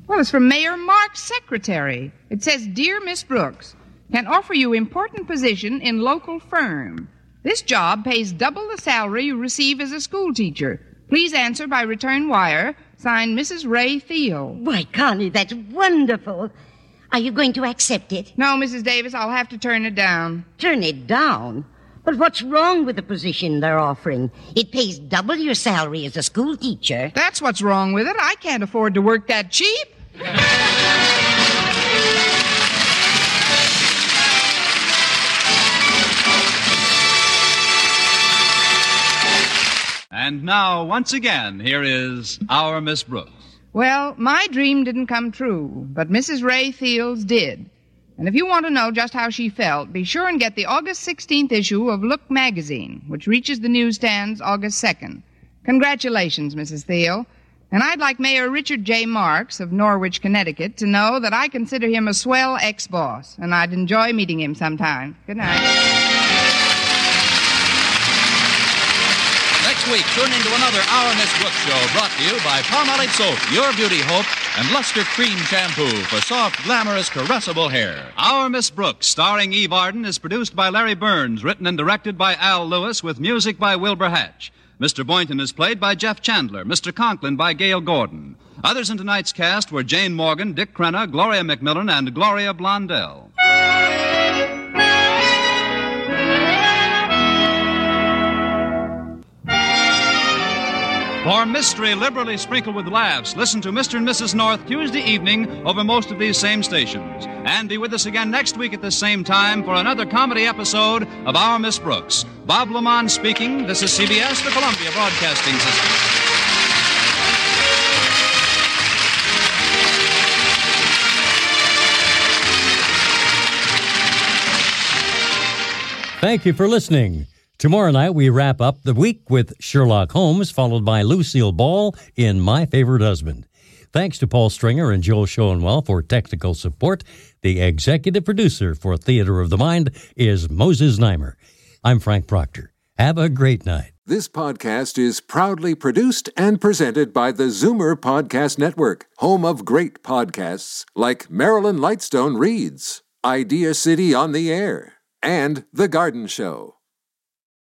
Speaker 12: Well, it's from Mayor Mark's secretary. It says, Dear Miss Brooks, can offer you important position in local firm. This job pays double the salary you receive as a school teacher. Please answer by return wire. Signed, Mrs. Ray Thiel.
Speaker 14: Why, Connie, that's wonderful. Are you going to accept it?
Speaker 12: No, Mrs. Davis, I'll have to turn it down.
Speaker 14: Turn it down? But what's wrong with the position they're offering? It pays double your salary as a school teacher.
Speaker 12: That's what's wrong with it. I can't afford to work that cheap.
Speaker 11: And now, once again, here is our Miss Brooks.
Speaker 12: Well, my dream didn't come true, but Mrs. Ray Thiel's did. And if you want to know just how she felt, be sure and get the August 16th issue of Look magazine, which reaches the newsstands August 2nd. Congratulations, Mrs. Thiel. And I'd like Mayor Richard J. Marks of Norwich, Connecticut, to know that I consider him a swell ex boss, and I'd enjoy meeting him sometime. Good night.
Speaker 11: Week, tune into another Our Miss Brooks show brought to you by Palmolive Soap, Your Beauty Hope, and Lustre-Creme Shampoo for soft, glamorous, caressable hair. Our Miss Brooks, starring Eve Arden, is produced by Larry Burns, written and directed by Al Lewis, with music by Wilbur Hatch. Mr. Boynton is played by Jeff Chandler, Mr. Conklin by Gale Gordon. Others in tonight's cast were Jane Morgan, Dick Crenna, Gloria McMillan, and Gloria Blondell. For mystery liberally sprinkled with laughs, listen to Mr. and Mrs. North Tuesday evening over most of these same stations. And be with us again next week at the same time for another comedy episode of Our Miss Brooks. Bob LeMond speaking. This is CBS, the Columbia Broadcasting System.
Speaker 2: Thank you for listening. Tomorrow night, we wrap up the week with Sherlock Holmes, followed by Lucille Ball in My Favorite Husband. Thanks to Paul Stringer and Joel Schoenwell for technical support. The executive producer for Theater of the Mind is Moses Znaimer. I'm Frank Proctor. Have a great night.
Speaker 1: This podcast is proudly produced and presented by the Zoomer Podcast Network, home of great podcasts like Marilyn Lightstone Reads, Idea City on the Air, and The Garden Show.